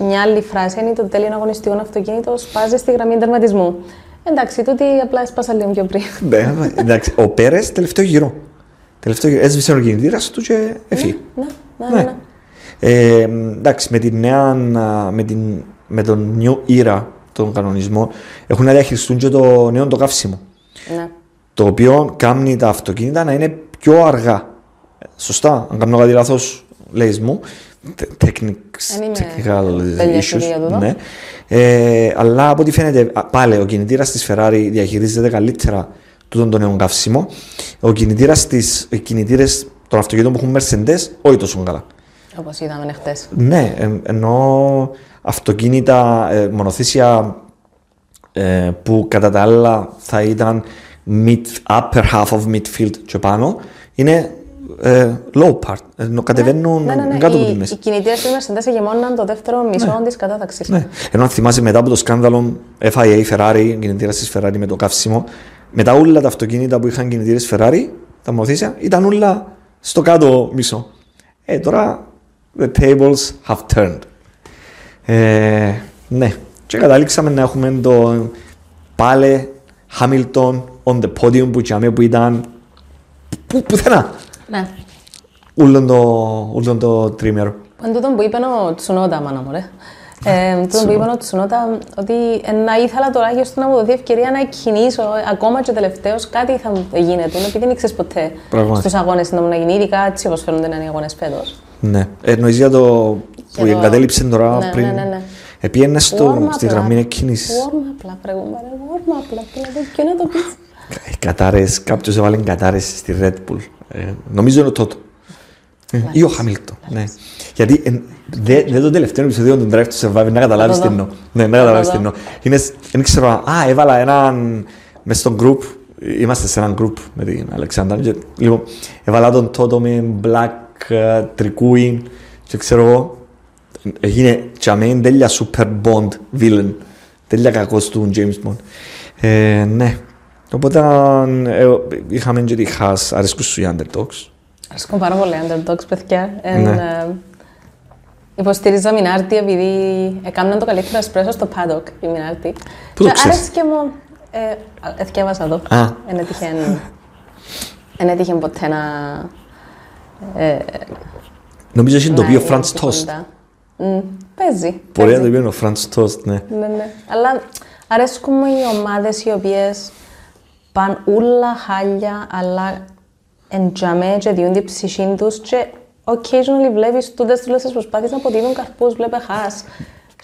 Speaker 2: μια άλλη φράση είναι το τέλειο αγωνιστικό αυτοκίνητο σπάζει στη γραμμή τερματισμού. Εντάξει, τούτη απλά έσπασα λίγο πιο πριν.
Speaker 1: ναι, εντάξει, ο Πέρες τελευταίο γύρο. Τελευταίο γύρο, έσβησε ο κινητήρας του και έφυγε.
Speaker 2: ναι, ναι, ναι. ναι.
Speaker 1: Ε, εντάξει, με, τη νέα, με, την, με τον new era των κανονισμών έχουν να διαχειριστούν και το νέο το καύσιμο.
Speaker 2: ναι.
Speaker 1: Το οποίο κάνει τα αυτοκίνητα να είναι πιο αργά. Σωστά, αν κάνω κάτι λάθος, λέει μου. Τε- Technics,
Speaker 2: Εν είμαι
Speaker 1: technical
Speaker 2: τελειαστική
Speaker 1: issues.
Speaker 2: για τούτο.
Speaker 1: Ναι. Ε, αλλά από ό,τι φαίνεται, α, πάλι ο κινητήρας της Ferrari διαχειρίζεται καλύτερα τούτον το νέο καύσιμο. Ο κινητήρας της, οι κινητήρες των αυτοκινήτων που έχουν Mercedes, όχι τόσο καλά.
Speaker 2: Όπως είδαμε χτε.
Speaker 1: Ναι, ε, ενώ αυτοκίνητα ε, μονοθήσια ε, που κατά τα άλλα θα ήταν mid, upper half of midfield και πάνω, είναι ε, low part, ενώ κατεβαίνουν
Speaker 2: Ναι, ναι, ναι.
Speaker 1: κάτω από τη
Speaker 2: Οι, οι
Speaker 1: μέση.
Speaker 2: κινητήρε τη Mercedes εγεμόναν το δεύτερο μισό της κατάταξης.
Speaker 1: Ναι. Ενώ αν θυμάσαι μετά από το σκάνδαλο FIA Ferrari, κινητήρα της Ferrari με το καύσιμο, μετά όλα τα αυτοκίνητα που είχαν κινητήρες Ferrari, τα μονοθήσια, ήταν όλα στο κάτω μισό. Ε, τώρα the tables have turned. Ε, ναι. Και καταλήξαμε να έχουμε τον πάλι Hamilton on the podium που, τσάμε που ήταν που, πουθενά.
Speaker 2: Ναι.
Speaker 1: Ούλον το, ούλον το τρίμερο.
Speaker 2: Εν τούτον που είπε ο Τσουνότα, μάνα μου, ρε. Ε, τούτον που είπε ο Τσουνότα, ότι ε, να ήθελα τουλάχιστον να μου δοθεί ευκαιρία να εκκινήσω, ε, ακόμα και τελευταίος κάτι θα γίνεται, επειδή δεν ήξερε ποτέ
Speaker 1: Πραγματικά.
Speaker 2: στους αγώνες να γίνει, ειδικά έτσι όπως φαίνονται να είναι οι αγώνες φέτος.
Speaker 1: Ναι. Εννοείς για το που
Speaker 2: Για το-
Speaker 1: εγκατέλειψε τώρα
Speaker 2: Ναι,
Speaker 1: πριν.
Speaker 2: ναι, ναι, ναι.
Speaker 1: Επίενε στο, στη γραμμή εκκίνησης.
Speaker 2: Warm απλά προηγούμενα. Warm απλά. Δηλαδή, ποιο να το πεις.
Speaker 1: Οι κατάρες, κάποιος έβαλε κατάρες στη Red Bull. Ε, νομίζω είναι ο Τότο. Ε, Ή ο Χαμίλτον. Ναι. Γιατί ε, δεν δε το τελευταίο επεισόδιο του Drive to Survive να καταλάβεις
Speaker 2: το
Speaker 1: τι
Speaker 2: δω.
Speaker 1: εννοώ. Ναι, να καταλάβεις
Speaker 2: το
Speaker 1: τι
Speaker 2: δω.
Speaker 1: εννοώ. Είναι, σ- δεν ξέρω, α, έβαλα έναν, μες στο group, είμαστε σε έναν group με την Αλεξάνδρα. και, Λοιπόν, έβαλα τον Τότο με black ε, τρικούιν και ξέρω εγώ, έγινε τσαμέν τέλεια super bond villain. Τέλεια κακός του James Bond. Ε, ναι. Οπότε ε, είχαμε και τη Χάς, αρέσκουν σου οι underdogs.
Speaker 2: Αρέσκουν πάρα πολύ underdogs, παιδιά. Εν,
Speaker 1: Ναι.
Speaker 2: ε, υποστηρίζα Μινάρτη επειδή έκαναν το καλύτερο εσπρέσο στο paddock η Μινάρτη.
Speaker 1: Πού το
Speaker 2: Και
Speaker 1: ξέρεις;
Speaker 2: Άρεσκε μου. Ε, α, εθιέβασα εδώ.
Speaker 1: Α.
Speaker 2: Είναι τυχαίνει. Δεν έτυχε ποτέ να... Ε,
Speaker 1: Νομίζω έχει το
Speaker 2: να
Speaker 1: πει ο
Speaker 2: είναι
Speaker 1: Franz
Speaker 2: εκεί
Speaker 1: Toast.
Speaker 2: κοντά. Μμ, Παίζει.
Speaker 1: Πορεία
Speaker 2: παίζει.
Speaker 1: το πει ο Franz Toast, ναι.
Speaker 2: Ναι, ναι. Αλλά αρέσκουν μου οι ομάδες οι οποίες πάνε ούλα χάλια, αλλά εντζαμέ και διούν την ψυχή τους και occasionally βλέπεις τούτες τουλάχιστον προσπάθειες να αποτείνουν καρπούς, βλέπε χάς.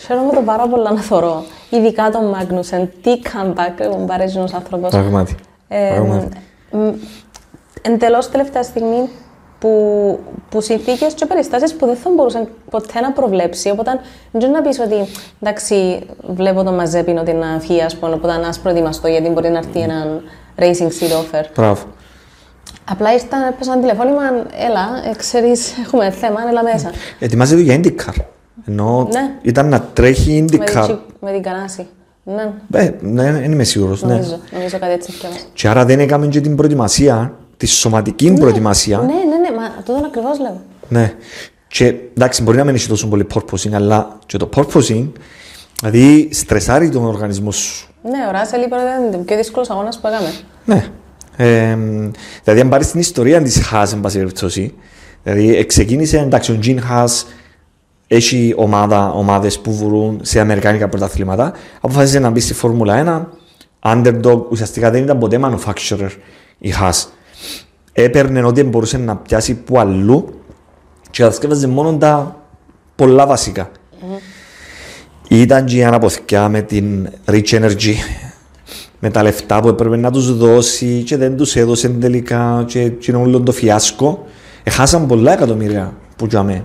Speaker 2: Χαίρομαι το πάρα πολλά να θωρώ. Ειδικά τον Μάγνουσεν. Τι comeback μου πάρει ένας άνθρωπος.
Speaker 1: Πράγματι.
Speaker 2: Ε,
Speaker 1: Πράγματι.
Speaker 2: Εντελώ τελευταία στιγμή που, που συνθήκες και περιστάσεις που δεν θα μπορούσε ποτέ να προβλέψει. Οπότε δεν να πεις ότι εντάξει, βλέπω το μαζέπιν ότι να φύγει, ας πούμε, οπότε να προετοιμαστώ γιατί μπορεί να έρθει ένα racing seat offer.
Speaker 1: Μπράβο.
Speaker 2: Απλά ήρθαν, έπεσαν τηλεφώνημα, έλα, ε, ξέρεις, έχουμε θέμα, έλα μέσα.
Speaker 1: Ετοιμάζεται για IndyCar. Ενώ
Speaker 2: Ναι.
Speaker 1: ήταν να τρέχει
Speaker 2: με, την,
Speaker 1: IndyCar.
Speaker 2: chip- με την κανάση. Ναι,
Speaker 1: Ε, ναι, δεν είμαι σίγουρος, ναι.
Speaker 2: νομίζω, νομίζω κάτι έτσι θυκεύασα.
Speaker 1: Και άρα δεν έκαμε και την προετοιμασία, τη σωματική προετοιμασία.
Speaker 2: Ναι, ναι, ναι, μα τούτον ακριβώς λέω.
Speaker 1: Ναι. Και εντάξει, μπορεί να μην έχει τόσο πολύ purposing, αλλά και το purposing, δηλαδή στρεσάρει τον οργανισμό σου.
Speaker 2: Ναι, ο Ράσελ είπε ότι ήταν ο πιο δύσκολος αγώνας που έκαμε.
Speaker 1: Ναι. Ε, δηλαδή, αν πάρεις την ιστορία της Χάς, εν πάση περιπτώσει, δηλαδή, ξεκίνησε, εντάξει, ο Τζιν Χάς έχει ομάδα, ομάδες που βρουν σε αμερικάνικα πρωταθλήματα, αποφάσισε να μπει στη Φόρμουλα 1, underdog, ουσιαστικά δεν ήταν ποτέ manufacturer η Χάς. Έπαιρνε ό,τι μπορούσε να πιάσει που αλλού και κατασκεύαζε μόνο τα πολλά βασικά. Ήταν και η αναποθηκιά με την Rich Energy, με τα λεφτά που έπρεπε να τους δώσει και δεν τους έδωσε τελικά και εκείνο όλο το φιάσκο. Έχασαν πολλά εκατομμύρια που τζάμε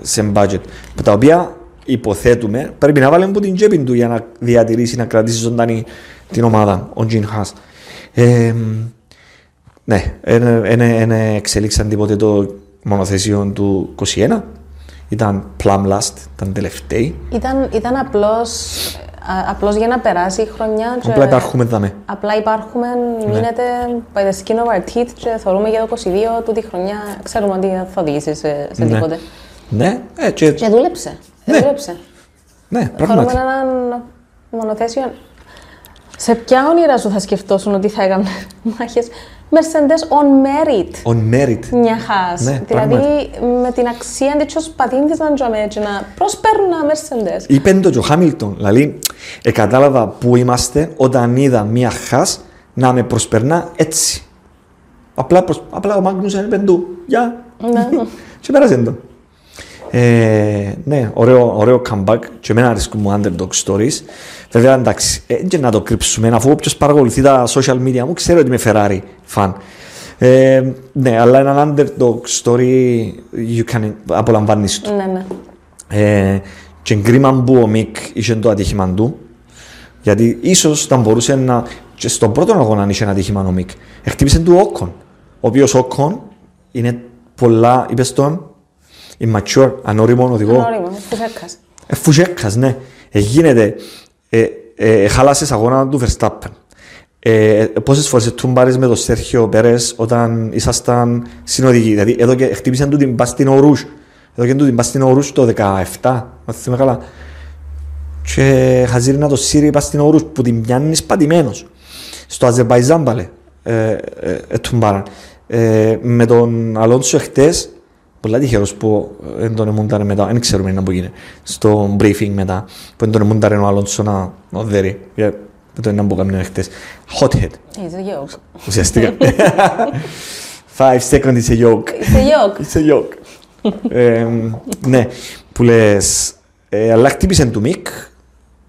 Speaker 1: σε budget, που τα οποία υποθέτουμε πρέπει να βάλει από την τσέπη του για να διατηρήσει, να κρατήσει ζωντανή την ομάδα, ο Τζιν Χάς. Ε, ναι, δεν εξελίξαν τίποτε το μονοθεσίο του 21. Ήταν plum last, ήταν τελευταίοι.
Speaker 2: Ήταν, ήταν απλώς, α- απλώς για να περάσει η χρονιά και
Speaker 1: Απλά υπάρχουμε δάμε.
Speaker 2: απλά υπάρχουμε,
Speaker 1: Ναι.
Speaker 2: μείνετε by the skin of our teeth και θεωρούμε για το 22 τούτη χρονιά ξέρουμε ότι δεν θα οδηγήσει σε, σε
Speaker 1: Ναι.
Speaker 2: τίποτε.
Speaker 1: Ναι, ε, και,
Speaker 2: Και δούλεψε.
Speaker 1: Ναι.
Speaker 2: Δούλεψε.
Speaker 1: ναι,
Speaker 2: Θεωρούμε
Speaker 1: πράγματι.
Speaker 2: έναν μονοθέσιο. Σε ποια όνειρα σου θα σκεφτόσουν ότι θα έκαμε μάχες; Mercedes on merit.
Speaker 1: On merit.
Speaker 2: Μια χάς.
Speaker 1: Ναι,
Speaker 2: δηλαδή
Speaker 1: πράγματι.
Speaker 2: με την αξία της ως πατήν να τζαμε έτσι να προσπέρνα Mercedes.
Speaker 1: Είπε το και ο Χάμιλτον, δηλαδή, ε, κατάλαβα που είμαστε όταν είδα μία χάς να με προσπερνά έτσι. Απλά, προσ... Απλά ο Μάγνους είπε του, γεια,
Speaker 2: Ναι. <laughs>
Speaker 1: και πέρασε το. Ε, ναι, ωραίο, ωραίο comeback και εμένα αρέσκουν μου underdog stories. Βέβαια, εντάξει, ε, και να το κρύψουμε, αφού όποιος παρακολουθεί τα social media μου ξέρει ότι είμαι Ferrari fan. Ε, ναι, αλλά ένα underdog story you can, απολαμβάνεις το.
Speaker 2: ναι, ναι.
Speaker 1: Ε, και κρίμα που ο Μικ είχε το ατύχημα του, γιατί ίσως θα μπορούσε να. Και στον πρώτο αγώνα είχε ένα ατύχημα ο Μικ. Χτύπησε του Όκον. Ο οποίος Όκον είναι πολλά, είπες τον, immature, ανώριμο οδηγό.
Speaker 2: Γνώριμα, φουσέκας.
Speaker 1: Ε, Φουζέκας, ναι. Ε, γίνεται. Ε, ε, χάλασες αγώνα του Verstappen. Ε, πόσες φορές τούμπαρες με τον Σέρχιο Πέρες όταν ήσασταν συνοδικοί. Δηλαδή, εδώ και χτύπησε του την πας στην Ορούς. Εδώ και του την πας στην Ορούς το 17, αν θυμάμαι καλά. Και χαζίρι να το σύρει πας στην Ορούς που την πιάνεις πατημένος. Στο Αζερβαϊζάν πάλι ε, ε, ε, τούμπαραν. Ε, με τον Αλόνσο εχθές Πολλά τυχερός που δεν τον εμούνταρε μετά, δεν ξέρουμε να που γίνει, στο briefing μετά, που δεν τον εμούνταρε ο Αλόνσο να να δέρει, για με το ένα που έκαμε χτες. Hothead,
Speaker 2: It's a joke.
Speaker 1: ουσιαστικά. Five seconds is a joke.
Speaker 2: It's a joke.
Speaker 1: It's a joke. ε, ναι, που λες, ε, αλλά χτύπησε του Μικ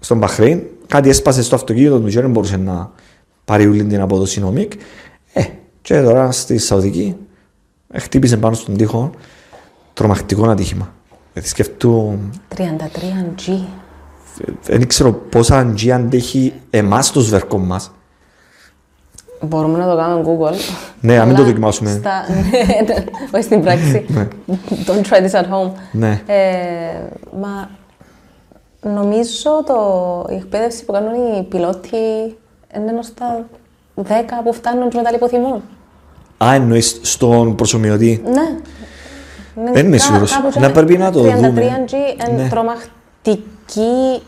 Speaker 1: στον Μπαχρέιν, κάτι έσπασε στο αυτοκίνητο του και δεν μπορούσε να πάρει όλη την απόδοση ο Μικ. Ε, και τώρα στη Σαουδική ε, χτύπησε πάνω στον τοίχο τρομακτικό ατύχημα. Γιατί σκεφτού,
Speaker 2: 33G.
Speaker 1: δεν ξέρω πόσα G αντέχει εμάς το σβέρκο μας.
Speaker 2: Μπορούμε να το κάνουμε Google.
Speaker 1: Ναι, να μην το
Speaker 2: Αλλά
Speaker 1: δοκιμάσουμε.
Speaker 2: Στα... ναι, όχι στην πράξη. Don't try this at home.
Speaker 1: Ναι.
Speaker 2: Ε, μα νομίζω το, η εκπαίδευση που κάνουν οι πιλότοι είναι ενώ στα 10 που φτάνουν και μετά λιποθυμούν.
Speaker 1: Α, εννοείς στον προσωμιωτή;
Speaker 2: Ναι. Είναι
Speaker 1: Δεν είμαι
Speaker 2: κα-
Speaker 1: σίγουρος.
Speaker 2: κάπου
Speaker 1: Να
Speaker 2: και
Speaker 1: πρέπει να το
Speaker 2: 33G
Speaker 1: δούμε.
Speaker 2: είναι
Speaker 1: Ναι.
Speaker 2: τρομακτική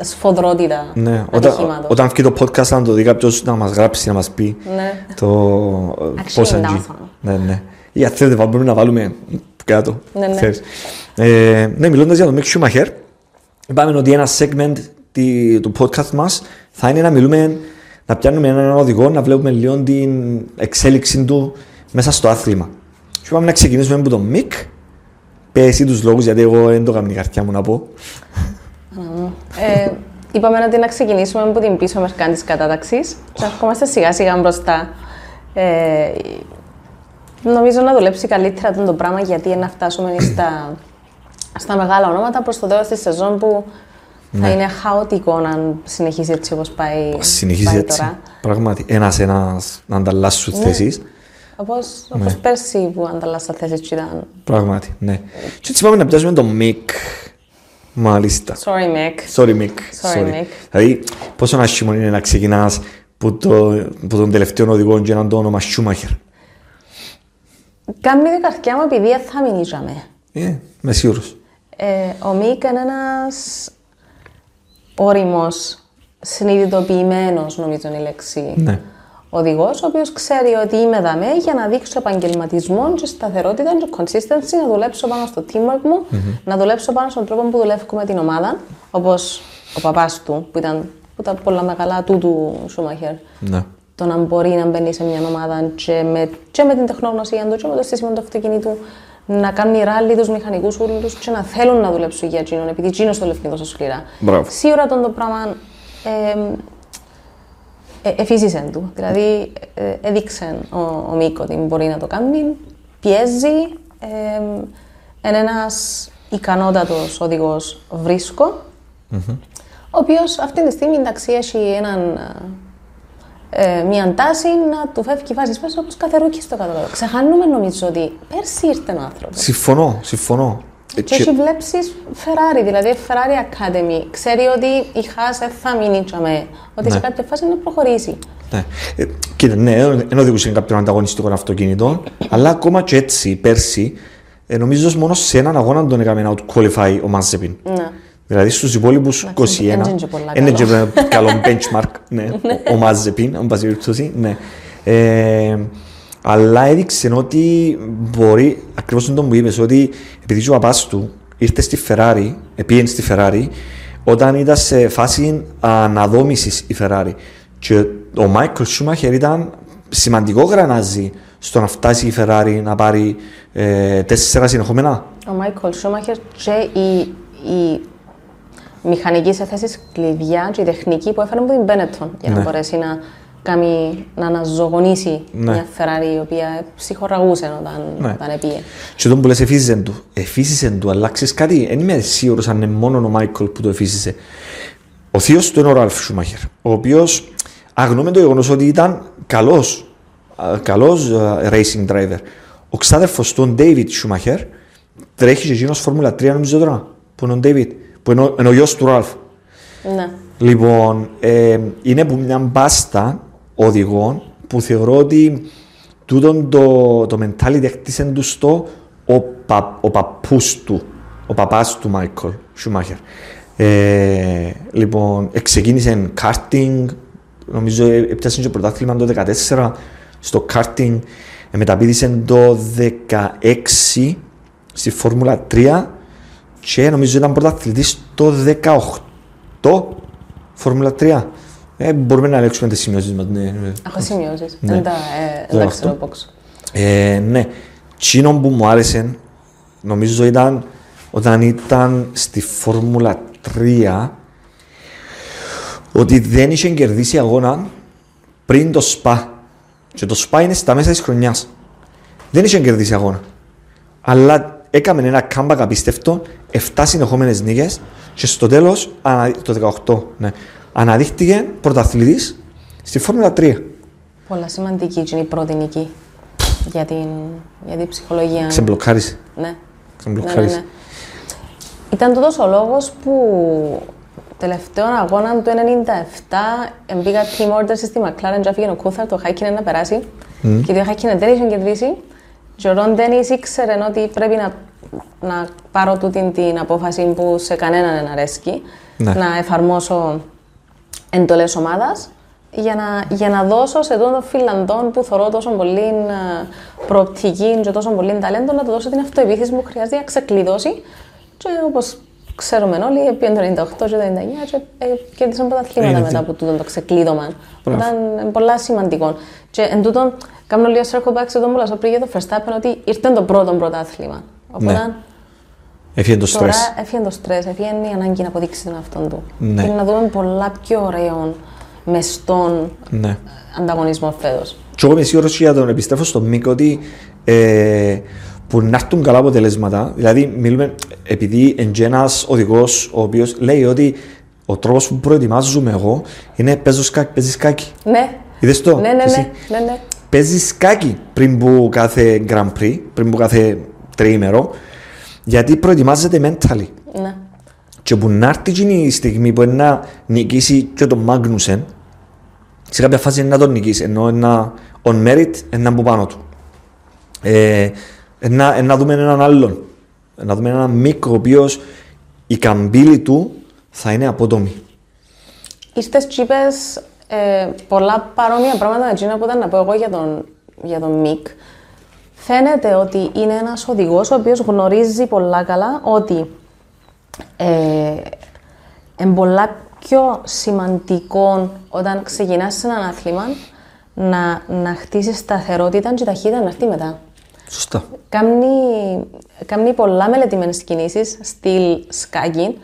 Speaker 2: σφοδρότητα
Speaker 1: Ναι, όταν,
Speaker 2: ατυχήματος.
Speaker 1: όταν βγει το podcast να το δει κάποιος να μας γράψει, να μας πει
Speaker 2: Ναι.
Speaker 1: το πώς
Speaker 2: Actually,
Speaker 1: αγγεί.
Speaker 2: down.
Speaker 1: Ναι, ναι. Ή αν θέλετε μπορούμε να βάλουμε κάτω.
Speaker 2: Ναι, ναι.
Speaker 1: ξέρεις. Ε, ναι, μιλώντας για τον Mick Schumacher, είπαμε ότι ένα segment τη- του podcast μας θα είναι να μιλούμε, να πιάνουμε έναν οδηγό, να βλέπουμε λίγο την εξέλιξη του μέσα στο άθλημα. Και είπαμε να ξεκινήσουμε από τον Mick. Πες εσύ τους λόγους, γιατί εγώ δεν το κάνω η καρδιά μου να πω.
Speaker 2: Ε, είπαμε ότι να ξεκινήσουμε από την πίσω μερικά της κατάταξης και να ερχόμαστε σιγά σιγά μπροστά. Ε, νομίζω να δουλέψει καλύτερα αυτό το πράγμα γιατί να φτάσουμε στα, στα μεγάλα ονόματα προς το τέλος της σεζόν που θα είναι χαοτικό αν συνεχίσει έτσι όπως πάει,
Speaker 1: Συνεχίζει
Speaker 2: πάει
Speaker 1: έτσι.
Speaker 2: τώρα.
Speaker 1: Πράγματι, ένας-ένας να ανταλλάσσουν
Speaker 2: Ναι.
Speaker 1: θέσεις.
Speaker 2: Όπως, όπως πέρσι που ανταλλάσσα θέσεις και ήταν
Speaker 1: Πράγματι, ναι. Και έτσι πάμε να πιάσουμε τον Μικ. Μάλιστα.
Speaker 2: Sorry Mick.
Speaker 1: Sorry, Μικ.
Speaker 2: Sorry, Mick.
Speaker 1: Δηλαδή, πόσο άσχημο είναι να ξεκινάς που, το, που τον τελευταίο οδηγό και έναν το όνομα Schumacher.
Speaker 2: Κάμνει η καρδιά μου επειδή δεν θα μείνει για μέ.
Speaker 1: Ε, είμαι σίγουρος.
Speaker 2: Ε, ο Μίκ είναι ένας όριμος, συνειδητοποιημένος νομίζω είναι η λέξη.
Speaker 1: Ναι.
Speaker 2: Οδηγός, ο οποίος ξέρει ότι είμαι δαμέ για να δείξω επαγγελματισμό και σταθερότητα και consistency, να δουλέψω πάνω στο teamwork μου, να δουλέψω πάνω στον τρόπο που δουλεύω με την ομάδα, όπως ο παπάς του, που ήταν, που ήταν πολλά μεγάλα του του Σούμαχερ.
Speaker 1: Ναι.
Speaker 2: Το να μπορεί να μπαίνει σε μια ομάδα και με, και με την τεχνογνωσία του και με το στήσιμο του αυτοκινήτου να κάνει ράλι τους μηχανικούς όλου και να θέλουν να δουλέψουν για εκείνον, επειδή εκείνος το λευκό τόσο σκληρά.
Speaker 1: Μπράβο.
Speaker 2: Σίγουρα τον το πράγμα ε, ε, εφήσισε του. Δηλαδή, ε, έδειξε ο, ο Μίκο ότι μπορεί να το κάνει, πιέζει. Ε, είναι ένας ικανότατος οδηγός βρίσκο, ο οποίος αυτή τη στιγμή εντάξει, έχει έναν, ε, μια τάση να του φεύγει φάση πίσω όπως κάθε rookie στο κάτω. Ξεχάνουμε νομίζω ότι πέρσι ήρθε ο άνθρωπος.
Speaker 1: Συμφωνώ, συμφωνώ. Ε,
Speaker 2: Και
Speaker 1: και-
Speaker 2: έχει βλέψει Ferrari, δηλαδή Ferrari Academy. Ξέρει ότι η Haas δεν θα μείνει τζιαμέ, ότι σε
Speaker 1: Ναι.
Speaker 2: κάποια φάση να προχωρήσει.
Speaker 1: Ναι. Ε, κοίτα, ναι, δεν οδηγούσε κάποιον ανταγωνιστικό αυτοκίνητο, αλλά ακόμα και έτσι, πέρσι, ε, νομίζω μόνο σε έναν αγώνα τον έκαμε out qualify ο Μάζεπιν.
Speaker 2: Ναι.
Speaker 1: Δηλαδή στους υπόλοιπους 21,
Speaker 2: δεν είναι και πολλά
Speaker 1: είναι
Speaker 2: καλό.
Speaker 1: και καλό benchmark, ναι, ο- ο Μάζεπιν, αν πάση περιπτώσει, ναι. Ε, αλλά έδειξε ότι μπορεί, ακριβώς τον που είπες, ότι επειδή και ο παπάς του ήρθε στη Ferrari, επήγαινε στη Ferrari, όταν ήταν σε φάση αναδόμησης η Ferrari. Και ο Μάικλ Σούμαχερ ήταν σημαντικό γρανάζι στο να φτάσει η Ferrari να πάρει ε, τέσσερα συνεχόμενα.
Speaker 2: Ο Μάικολ Σούμαχερ και η, η μηχανική σε θέσεις κλειδιά και η τεχνική που έφερε από την Benetton για να
Speaker 1: Ναι.
Speaker 2: μπορέσει να, κάνει, να αναζωογονήσει
Speaker 1: Ναι.
Speaker 2: μια Ferrari η οποία ψυχοραγούσε όταν,
Speaker 1: Ναι.
Speaker 2: όταν επήγε.
Speaker 1: Και τον που λες εφήσισε του. Εφήσισε του, αλλά ξέρεις κάτι, δεν είμαι σίγουρος αν είναι μόνο ο Μάικλ που το εφήσισε. Ο θείος του είναι ο Ραλφ Σούμαχερ, ο οποίος αγνοούμε το γεγονός ότι ήταν καλός, α, καλός α, racing driver. Ο ξάδερφος του, ο David Σούμαχερ, τρέχει και εκείνος Φόρμουλα 3 νομίζω τώρα, που είναι ο David, που είναι ο, είναι ο γιος του Ραλφ.
Speaker 2: Ναι.
Speaker 1: Λοιπόν, ε, είναι που μια μπάστα οδηγών που θεωρώ ότι τούτον το, το mentality έκτισε τους στο ο, πα, ο παππούς του, ο παπάς του Μάικλ Σούμαχερ. Ε, λοιπόν, ξεκίνησε karting, νομίζω ε, έπιασε και πρωτάθλημα το 2014 στο karting, ε, μεταπίδησε το 2016 στη Φόρμουλα 3 και νομίζω ήταν πρωταθλητής το 18 Φόρμουλα 3. Ε, μπορούμε να ελέγξουμε τις σημειώσεις μας. Ναι, ναι.
Speaker 2: Έχω σημειώσεις.
Speaker 1: Ναι.
Speaker 2: Δεν τα, ε,
Speaker 1: Δεν
Speaker 2: δεν τα
Speaker 1: αυτό.
Speaker 2: ξέρω πόξω.
Speaker 1: Ε, ναι. Τσίνο που μου άρεσε, νομίζω ήταν όταν ήταν στη Φόρμουλα 3, ότι δεν είχε κερδίσει αγώνα πριν το ΣΠΑ. Και το ΣΠΑ είναι στα μέσα της χρονιάς. Δεν είχε κερδίσει αγώνα. Αλλά έκαμε ένα comeback απίστευτο, 7 συνεχόμενες νίκες και στο τέλος, ανα- το 18, ναι, αναδείχτηκε πρωταθλητής στη Φόρμουλα 3.
Speaker 2: Πολλά σημαντική και είναι η πρώτη νίκη για την, για την ψυχολογία.
Speaker 1: Ξεμπλοκάρισε.
Speaker 2: Ναι.
Speaker 1: Ξεμπλοκάρισε.
Speaker 2: Ήταν τούτος ο λόγος που τελευταίο αγώνα του 1997 μπήκα team orders στη McLaren και έφυγε ο Κούθαρ το Χάικινεν να περάσει και το Χάικινεν δεν είχε κερδίσει και ο Ρον Ντένις ήξερε ότι πρέπει να να πάρω τούτη την απόφαση που σε κανέναν δεν αρέσκει,
Speaker 1: Ναι.
Speaker 2: να εφαρμόσω εντολές ομάδας, για να, για να δώσω σε τον Φιλανδόν που θεωρώ τόσο πολύ ε, προοπτική και τόσο πολύ ταλέντο, να του δώσω την αυτοεπίθεση που χρειάζεται για να ξεκλειδώσει. Και όπως ξέρουμε όλοι, πήγαν το 98 και το 99 και ε, κέρδισαν πρωταθλήματα
Speaker 1: Είναι
Speaker 2: μετά
Speaker 1: τι-
Speaker 2: από τούτο το ξεκλείδωμα.
Speaker 1: Μπράβο.
Speaker 2: Ήταν ε, πολλά σημαντικό. Και εν τούτον, κάνω λίγο circle back σε τον που λέω πριν για το Verstappen ότι ήρθε το πρώτο πρωτάθλημα. Οπότε
Speaker 1: Ναι. Έφυγε το
Speaker 2: τώρα
Speaker 1: στρες.
Speaker 2: έφυγε το στρες, έφυγε η ανάγκη να αποδείξει τον αυτόν του.
Speaker 1: Ναι.
Speaker 2: Και να δούμε πολλά πιο ωραίων μεστών
Speaker 1: Ναι.
Speaker 2: ανταγωνισμό φέτος.
Speaker 1: Και εγώ είμαι σίγουρος και για τον επιστρέφω στον Μίκ ότι ε, που να έρθουν καλά αποτελέσματα, δηλαδή μιλούμε, επειδή είναι και ένας οδηγός ο οποίος λέει ότι ο τρόπος που προετοιμάζομαι εγώ είναι παίζω σκάκι, παίζεις σκάκι.
Speaker 2: Ναι.
Speaker 1: Είδες το,
Speaker 2: Ναι, ναι,
Speaker 1: εσύ;
Speaker 2: ναι, ναι, ναι.
Speaker 1: Παίζεις σκάκι πριν που κάθε Grand Prix, πριν που κάθε τριήμερο, γιατί προετοιμάζεται mentally.
Speaker 2: ναι.
Speaker 1: Και που να έρθει εκείνη η στιγμή που είναι να νικήσει και τον Μάγνουσεν, σε κάποια φάση είναι να τον νικήσει, ενώ ένα on merit είναι από πάνω του. Ε, να, να δούμε έναν άλλον. Να δούμε έναν Μίκ ο οποίος η καμπύλη του θα είναι απότομη.
Speaker 2: Ήρθες και είπες ε, πολλά παρόμοια πράγματα με εκείνα που ήταν να πω εγώ για τον, για τον Μικ. Φαίνεται ότι είναι ένας οδηγός ο οποίος γνωρίζει πολλά καλά ότι ε, είναι πολλά πιο σημαντικό όταν ξεκινάς σε έναν άθλημα να, να χτίσεις σταθερότητα και ταχύτητα να έρθει μετά.
Speaker 1: Σωστά.
Speaker 2: Κάνει, κάνει πολλά μελετημένες κινήσεις, στυλ σκάκι.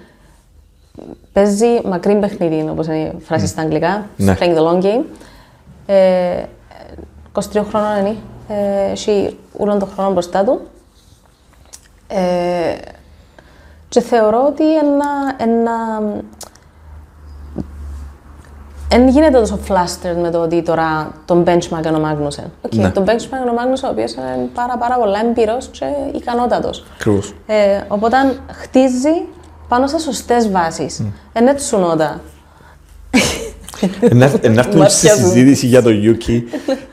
Speaker 2: Παίζει μακρύ παιχνίδι, όπως είναι η φράση στα αγγλικά.
Speaker 1: Ναι.
Speaker 2: Playing the long game. Ε, 23 χρόνων είναι. Ε, έχει όλων των χρόνων μπροστά του. Ε, και θεωρώ ότι ένα, ένα, δεν γίνεται τόσο flustered με το ότι τώρα τον benchmark είναι ο Μάγνουσεν. Okay,
Speaker 1: Ναι.
Speaker 2: Τον benchmark είναι ο Μάγνουσεν, ο οποίος είναι πάρα, πάρα πολλά εμπειρός και ικανότατος.
Speaker 1: Ακριβώς.
Speaker 2: Ε, οπότε χτίζει πάνω σε σωστές βάσεις. Είναι τσουνότα.
Speaker 1: Να έρθουμε στη
Speaker 2: Μάτια μου.
Speaker 1: συζήτηση για το Yuki.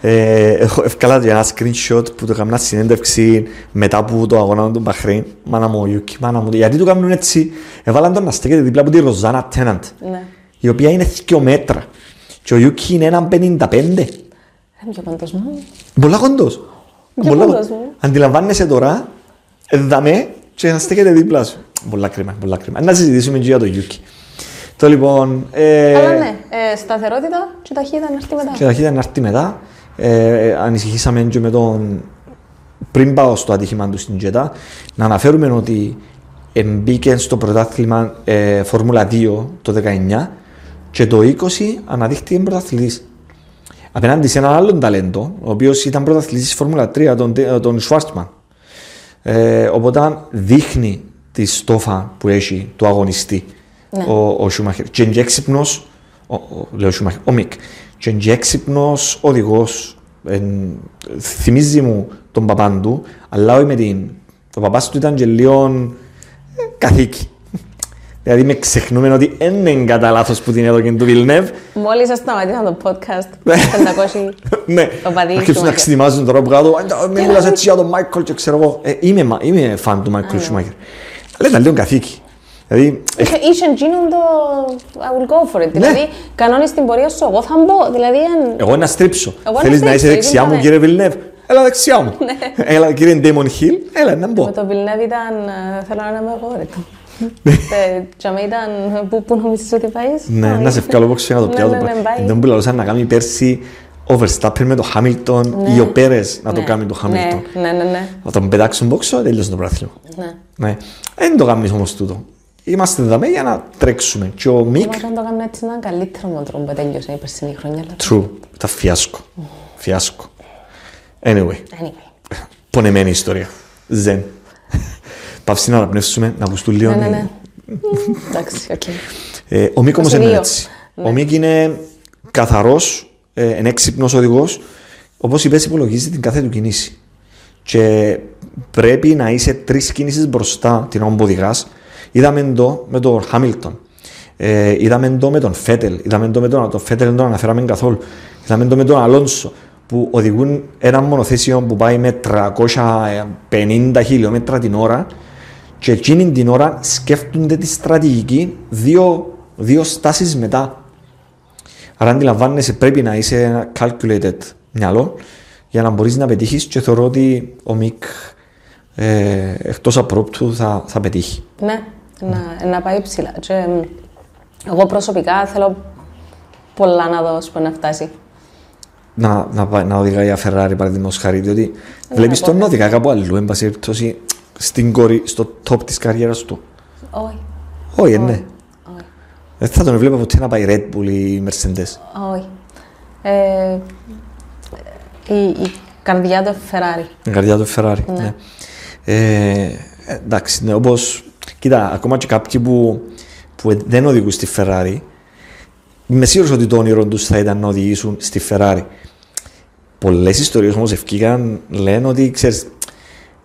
Speaker 1: Ε, έχω ευκάλα για ένα screenshot που το έκανα συνέντευξη μετά από το αγώνα του Μπαχρέιν. Μάνα μου ο Yuki, μάνα μου. Γιατί το κάνουν έτσι; Έβαλαν τον να στέκεται δίπλα από τη Ροζάνα Τέναντ,
Speaker 2: Ναι.
Speaker 1: η οποία είναι 2 μέτρα. Και ο Yuki είναι έναν 55.
Speaker 2: Είναι πιο κοντός μου.
Speaker 1: Πολλά κοντός.
Speaker 2: Για
Speaker 1: Πολλά
Speaker 2: κοντός
Speaker 1: κοντός.
Speaker 2: μου.
Speaker 1: Αντιλαμβάνεσαι τώρα, εδαμέ και να στέκεται δίπλα σου. Πολλά κρίμα, πολλά κρίμα. Να συζητήσουμε και για το Yuki. Το λοιπόν... ε,
Speaker 2: Αλλά ναι, ε, σταθερότητα και ταχύτητα να έρθει μετά.
Speaker 1: και ταχύτητα να έρθει μετά. Ε, ε, ανησυχήσαμε και με τον. Πριν πάω στο ατύχημα του στην Τζέτα, να αναφέρουμε ότι μπήκε στο πρωτάθλημα ε, Φόρμουλα 2 το 19 και το 20 αναδείχθηκε πρωταθλητής. Απέναντι σε έναν άλλον ταλέντο, ο οποίος ήταν πρωταθλητής της Φόρμουλα 3, τον, Τε- τον Schwarzman. Ε, οπότε δείχνει τη στόφα που έχει του αγωνιστή
Speaker 2: Ναι.
Speaker 1: ο, ο Σουμάχερ. Και είναι και έξυπνος, ο, ο, λέω Σουμάχερ, ο Μικ, και είναι και έξυπνος οδηγός. Εν, θυμίζει μου τον παπάν του, αλλά όχι με την... Ο παπάς του ήταν και λίγο ε, καθίκι. Δηλαδή μεν ξεχνούμε ότι δεν είναι κατά λάθος που την έδωκε του Βιλνεύ.
Speaker 2: Μόλις σας σταματήσαν το podcast, 500
Speaker 1: ναι,
Speaker 2: οπαδοί
Speaker 1: αρχίσουν να
Speaker 2: Schumacher.
Speaker 1: ξετοιμάζουν τώρα που κάτω. «Α, Μην μιλάς έτσι για τον Μάικλ και ξέρω εγώ. Ε, είμαι, μα- είμαι φαν του Μάικλ Σουμάχερ. Αλλά ήταν λίγο καθήκη. Δηλαδή, ε,
Speaker 2: Είχε είχε εκείνον το I will go for
Speaker 1: Ναι.
Speaker 2: it. Δηλαδή, κανόνες την πορεία σου, εγώ θα μπω. Δηλαδή, εν-
Speaker 1: εγώ να στρίψω.
Speaker 2: Εγώ να
Speaker 1: Θέλεις να είσαι
Speaker 2: στρίψω,
Speaker 1: δεξιά μου
Speaker 2: είπαμε.
Speaker 1: κύριε Βιλνεύ; Έλα δεξιά μου. Έλα κύριε Ντέμον Χιλ. Έλα να μπω.
Speaker 2: με το Villeneuve ήταν, ε, θέλω να είμαι εγώ ρε του. Ε, Και με ήταν, πού- πού νομίζεις ότι πάεις;
Speaker 1: Ναι, να σε βγάλω από ξένα το
Speaker 2: Ναι,
Speaker 1: πιάτο.
Speaker 2: ναι, ναι, πάει.
Speaker 1: Δεν που λαλούσαν να κάνει πέρσι ο Verstappen με το Hamilton ή ο Πέρες να το
Speaker 2: Ναι,
Speaker 1: κάνει το Hamilton.
Speaker 2: Ναι, ναι, ναι, ναι.
Speaker 1: Να τον πετάξουν πόξο, τελειώσει το πράθυλο.
Speaker 2: ναι.
Speaker 1: Ναι. Δεν το κάνεις όμως τούτο. Είμαστε εδώ για να τρέξουμε. Και ο Μικ,
Speaker 2: Όμως αν το έκανα έτσι ήταν καλύτερο με τον τρόπο που τέλειωσε η περσινή χρονιά. αλλά-
Speaker 1: true, ήταν φιάσκο. Φιάσκο. Anyway,
Speaker 2: Anyway.
Speaker 1: πονεμένη ιστορία. Ζεν. Παύση να αναπνεύσουμε, να ακουστούν λίγο.
Speaker 2: Ναι, ναι, ναι. Εντάξει, οκ.
Speaker 1: Ε, ο Μίκ όμως
Speaker 2: 22.
Speaker 1: είναι έτσι. Ο Μίκ είναι καθαρός, ε, είναι έξυπνος οδηγός. Όπως είπες, υπολογίζει την κάθε του κίνηση. Και πρέπει να είσαι τρεις κίνησεις μπροστά την ώρα που οδηγάς. Είδαμε το με τον Χάμιλτον. Ε, είδαμε το με τον Φέτελ. Είδαμε το με τον, τον Φέτελ δεν τον αναφέραμε καθόλου. Είδαμε το με τον Αλόνσο. που οδηγούν ένα μονοθέσιο που πάει με 350 χιλιόμετρα την ώρα και εκείνη την ώρα σκέφτονται τη στρατηγική δύο, δύο στάσεις μετά. Άρα αντιλαμβάνεσαι πρέπει να είσαι ένα calculated μυαλό για να μπορείς να πετύχεις και θεωρώ ότι ο Μικ ε, εκτός απρόπτου θα, θα πετύχει.
Speaker 2: Ναι, να, να πάει ψηλά. Και, εμ, εγώ προσωπικά θέλω πολλά να δω ώσπου να φτάσει.
Speaker 1: Να, να, πάει- να οδηγάει η Ferrari παραδείγματος χάρη, διότι βλέπεις τον να οδηγάει κάπου αλλού, εν πάση περιπτώσει, στην κορή, στο top της καριέρας του.
Speaker 2: Όχι,
Speaker 1: Όχι, ε, ναι.
Speaker 2: όχι,
Speaker 1: Δεν θα τον βλέπω ποτέ να πάει Red Bull ή Mercedes.
Speaker 2: όχι. Ε, η, η καρδιά του Ferrari.
Speaker 1: Η καρδιά του Ferrari. Ναι. Ε, εντάξει, ναι, όπως, κοίτα, ακόμα και κάποιοι που, που δεν οδηγούν στη Ferrari, είμαι σίγουρος ότι το όνειρο τους θα ήταν να οδηγήσουν στη Ferrari. Πολλές ιστορίες όμως ευκήκαν, λένε ότι, ξέρεις,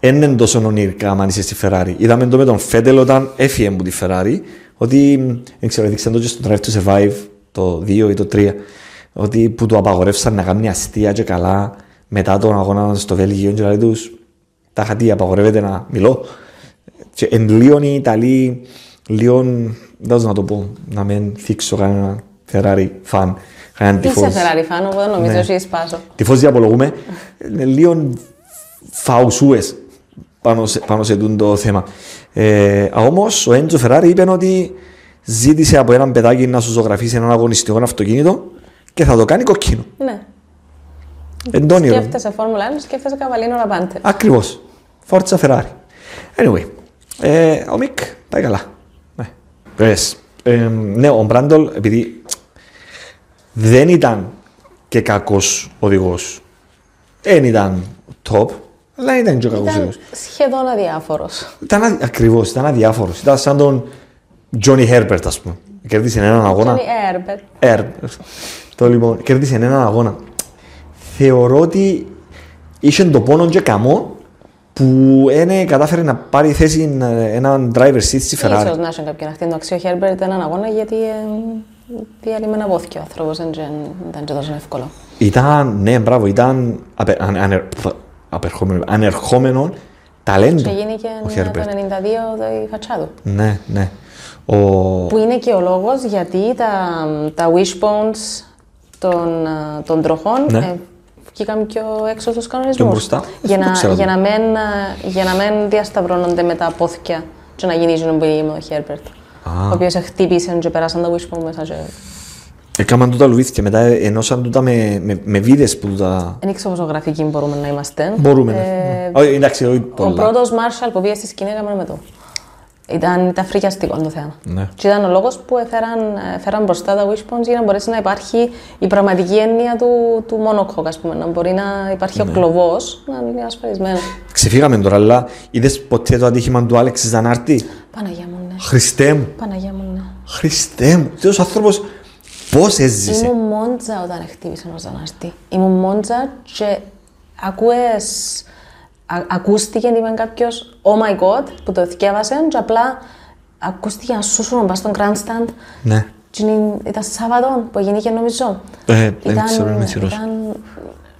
Speaker 1: δεν είναι τόσο ονειρικά αν είσαι στη Ferrari. Είδαμε το με τον Φέτελ όταν έφυγε από τη Ferrari, ότι, δεν ξέρω, έδειξαν το και στο Drive to Survive, το 2 ή το 3, ότι που του απαγορεύσαν να κάνει αστεία και καλά μετά τον αγώνα στο Βέλγιο και λέει τους τα χατή απαγορεύεται να μιλώ και εν λίγο οι Ιταλοί λίγο, δεν να το πω, να μην θίξω κανένα Ferrari φαν, κανέναν
Speaker 2: Είσαι
Speaker 1: τυφός.
Speaker 2: Ferrari fan, οπότε νομίζω
Speaker 1: Ναι.
Speaker 2: ότι σπάσω.
Speaker 1: Τυφός διαπολογούμε, είναι λίγο φαουσούες πάνω σε, πάνω σε τούτο το θέμα. Ε, Όμως ο Έντζο Φεράρι είπε ότι ζήτησε από έναν παιδάκι να σου ζωγραφίσει έναν αγωνιστικό αυτοκίνητο και θα το κάνει κοκκίνο.
Speaker 2: Ναι.
Speaker 1: Εν το όνειρο.
Speaker 2: Σκέφτεσαι Φόρμουλα 1, σκέφτεσαι Καβαλίνο Ραπάντε.
Speaker 1: Ακριβώς. Φόρτσα Φεράρι. Anyway, ε, ο Μικ πάει καλά. Ναι. Πες. Ε, ναι, ο Μπράντολ, επειδή δεν ήταν και κακός οδηγός, δεν ήταν top, αλλά ήταν και κακός οδηγός.
Speaker 2: Ήταν σχεδόν αδιάφορος.
Speaker 1: Ήταν αδι... ακριβώς, ήταν αδιάφορος. Ήταν σαν τον Johnny Herbert, ας πούμε. Κέρδισε έναν αγώνα.
Speaker 2: Τζόνι Έρμπετ.
Speaker 1: Ερ. Το λοιπόν, κέρδισε έναν αγώνα. Θεωρώ ότι είχε το πόνο και καμό που είναι, κατάφερε να πάρει θέση ε, έναν driver seat στη
Speaker 2: Ίσως
Speaker 1: Ferrari.
Speaker 2: να έχει κάποιον αυτή. Εντάξει, ο Χέρμπερτ έναν αγώνα γιατί ε, διαλυμένα βόθηκε ο άνθρωπος, δεν τζεν- δεν ήταν και τόσο εύκολο.
Speaker 1: Ήταν, ναι, μπράβο, ήταν απε, ανε- ανε- φ- απερχόμενο, ανερχόμενο ταλέντο.
Speaker 2: Και γίνηκε
Speaker 1: ο
Speaker 2: το
Speaker 1: Herbert.
Speaker 2: 92 η φατσά του.
Speaker 1: Ναι, ναι. Ο...
Speaker 2: Που είναι και ο λόγος γιατί τα, τα wishbones των, ε, των τροχών
Speaker 1: Ναι.
Speaker 2: ε, βγήκαν πιο έξω στους κανονισμούς.
Speaker 1: μπροστά.
Speaker 2: Για
Speaker 1: Δεν το
Speaker 2: να,
Speaker 1: ξέρω
Speaker 2: για,
Speaker 1: το.
Speaker 2: να μην, ε, για να μην διασταυρώνονται με τα πόθηκια και να γυρίζουν που έγινε ο Χέρμπερτ. Ο οποίος χτύπησε και περάσαν τα wishbone μέσα και...
Speaker 1: Έκαναν τούτα λουβίθια, μετά ενώσαν τούτα με, με, με βίδες που τα...
Speaker 2: Δεν ξέρω πόσο γραφικοί μπορούμε να είμαστε.
Speaker 1: Μπορούμε, ναι.
Speaker 2: Ε,
Speaker 1: ναι. Όχι, εντάξει, όχι
Speaker 2: Ο
Speaker 1: πολλά.
Speaker 2: πρώτος Μάρσαλ που πήγε στη σκηνή έκαμε με το. Ήταν, ήταν φρικιαστικό το θέμα.
Speaker 1: Ναι.
Speaker 2: Και ήταν ο λόγος που έφεραν, έφεραν μπροστά τα wishbones για να μπορέσει να υπάρχει η πραγματική έννοια του, του monocoque, ας πούμε. Να μπορεί να υπάρχει
Speaker 1: Ναι.
Speaker 2: ο κλωβός να είναι ασφαλισμένος.
Speaker 1: Ξεφύγαμε τώρα, αλλά είδες ποτέ το ατύχημα του Άλεξ Ζανάρτη;
Speaker 2: Παναγία μου, ναι.
Speaker 1: Χριστέ μου,
Speaker 2: Παναγία μου, ναι.
Speaker 1: Χριστέ μου, αυτός ο άνθρωπος πώς έζησε;
Speaker 2: Ήμουν μόντζα όταν χτύπησε ο Ζανάρτη. Ήμουν μόντζα και ακούες, α, ακούστηκε, είπε κάποιος, oh my god, που το θυκεύασε και απλά ακούστηκε να σούσουν πας στον grandstand.
Speaker 1: Ναι.
Speaker 2: Και είναι- ήταν Σάββατο που έγινε νομίζω.
Speaker 1: Ε, δεν ξέρω, είμαι σίγουρος.
Speaker 2: Ήταν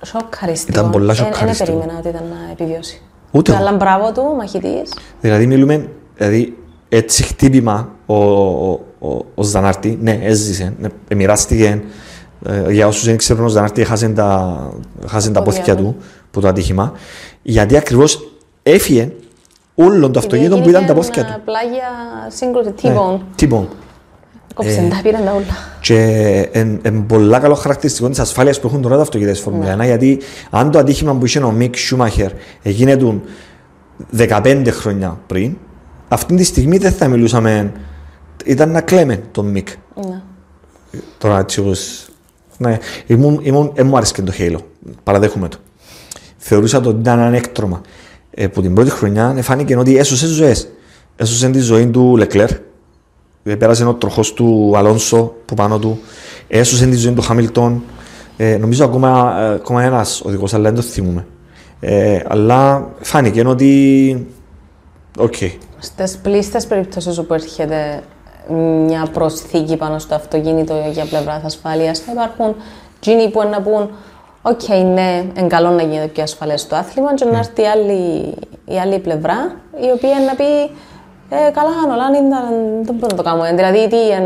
Speaker 2: σοκαριστικό.
Speaker 1: Ήταν πολλά
Speaker 2: Ε,
Speaker 1: σοκαριστικό.
Speaker 2: Δεν περίμενα ότι ήταν να επιβιώσει.
Speaker 1: Ούτε
Speaker 2: Αλλά
Speaker 1: εγώ.
Speaker 2: μπράβο του, μαχητής.
Speaker 1: Δηλαδή μιλούμε, δηλαδή έτσι χτύπημα ο, ο, ο, ο Ζανάρτη, ναι, έζησε, ναι, μοιράστηκε. Ε, για όσους δεν ξέρουν, ο Ζανάρτη έχασε τα, έχασε τα
Speaker 2: Πόδια
Speaker 1: πόθηκια
Speaker 2: του.
Speaker 1: του που το ατύχημα, γιατί ακριβώς έφυγε όλο το αυτοκίνητο που ήταν τα πόθηκια του.
Speaker 2: ε, Πλάγια σύγκρουση,
Speaker 1: Ναι,
Speaker 2: T-bone.
Speaker 1: T-bone.
Speaker 2: Κόψε τα, πήραν τα όλα.
Speaker 1: Και είναι πολλά καλό χαρακτηριστικό της ασφάλειας που έχουν τώρα τα αυτοκίνητα τη Φόρμουλα 1. Γιατί αν το ατύχημα που είχε ο Μικ Σούμαχερ έγινε του 15 χρόνια πριν, αυτή τη στιγμή δεν θα μιλούσαμε. ήταν να κλαίμε τον Μικ.
Speaker 2: Ναι.
Speaker 1: Τώρα έτσι όπως... Ναι, ήμουν, ήμουν, ε, μου άρεσε και το Halo, παραδέχομαι το. Θεωρούσα ότι ήταν ένα έκτρωμα. Ε, που την πρώτη χρονιά ε, φάνηκε ότι έσωσε ζωές. Έσωσε τη ζωή του Λεκλέρ, ε, πέρασε ο τροχός του Αλόνσο που πάνω του, έσωσε τη ζωή του Χάμιλτον. Ε, νομίζω ακόμα, ε, ακόμα ένας οδηγός, αλλά δεν το θυμούμαι. Ε, αλλά φάνηκε ότι... Οκ.
Speaker 2: Στις πλείστες περιπτώσεις όπου έρχεται μια προσθήκη πάνω στο αυτοκίνητο για πλευράς ασφάλειας, θα υπάρχουν τζείνοι που είναι να πούν Οκ, ναι, εν καλό να γίνεται πιο ασφαλές το άθλημα, και να έρθει η άλλη, η άλλη πλευρά, η οποία να πει ε, καλά, αν όλα ήταν, δεν μπορώ να το κάνω. Δηλαδή, τι εν,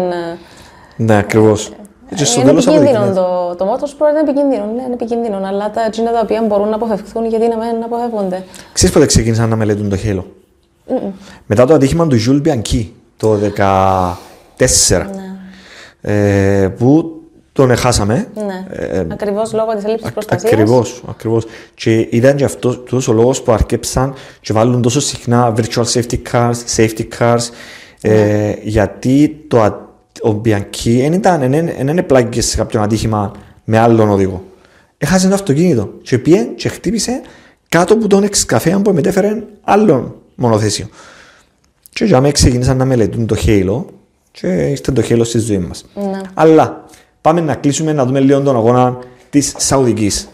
Speaker 1: Ναι, ακριβώς. Και στο
Speaker 2: είναι
Speaker 1: τέλος
Speaker 2: επικίνδυνο
Speaker 1: αποδεικνύεται.
Speaker 2: το, το motorsport, είναι επικίνδυνο, ναι, είναι επικίνδυνο, αλλά τα εκείνα τα οποία μπορούν να αποφευχθούν, γιατί να μην αποφεύγονται.
Speaker 1: Ξέρεις πότε ξεκίνησαν να μελετούν το Halo; Μετά το ατύχημα του Jules Bianchi το 2014. Ε, που τον εχάσαμε.
Speaker 2: Ναι,
Speaker 1: Ε,
Speaker 2: ακριβώς λόγω της έλλειψης προστασίας.
Speaker 1: Ακριβώς, ακριβώς. Και ήταν και αυτός τούτος ο λόγος που αρκέψαν και βάλουν τόσο συχνά virtual safety cars, safety cars, ε, γιατί το, α- ο Bianchi δεν ήταν, δεν είναι πλάγγες σε κάποιο ατύχημα με άλλον οδηγό. Έχασε το αυτοκίνητο και πήγε και χτύπησε κάτω από τον εξκαφέα που μετέφερε άλλον μονοθέσιο. Και για μένα ξεκίνησαν να μελετούν το Halo και ήρθε το Halo στη ζωή μας. Αλλά πάμε να κλείσουμε να δούμε λίγο τον αγώνα της Σαουδικής.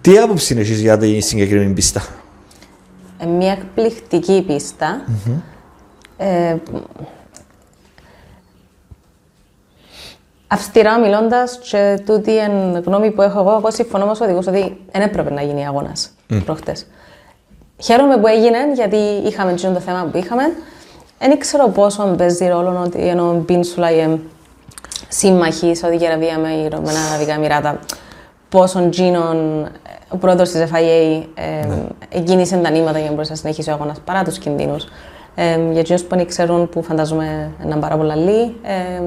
Speaker 1: Τι άποψη είναι εσείς για τη συγκεκριμένη πίστα;
Speaker 2: Ε, μια εκπληκτική πίστα. Ε, αυστηρά μιλώντας, και τούτη εν γνώμη που έχω εγώ, εγώ συμφωνώ με τους οδηγούς ότι δεν έπρεπε να γίνει αγώνας mm. προχτές. Χαίρομαι που έγινε, γιατί είχαμε τζιόν το θέμα που είχαμε. Δεν ξέρω πόσο παίζει ρόλο ότι ενώ μπιν Σουλάιεμ σύμμαχοι η Σαουδική Αραβία με Ηνωμένα Αραβικά Εμμυράτα, πόσον τζίνον ο πρόεδρος της FIA ε, εκκίνησε τα νήματα για να μπορέσει να συνεχίσει ο αγώνας παρά τους κινδύνους. Ε, για εκείνου που δεν ξέρουν, που φαντάζομαι είναι πάρα πολλά λίγοι, ε,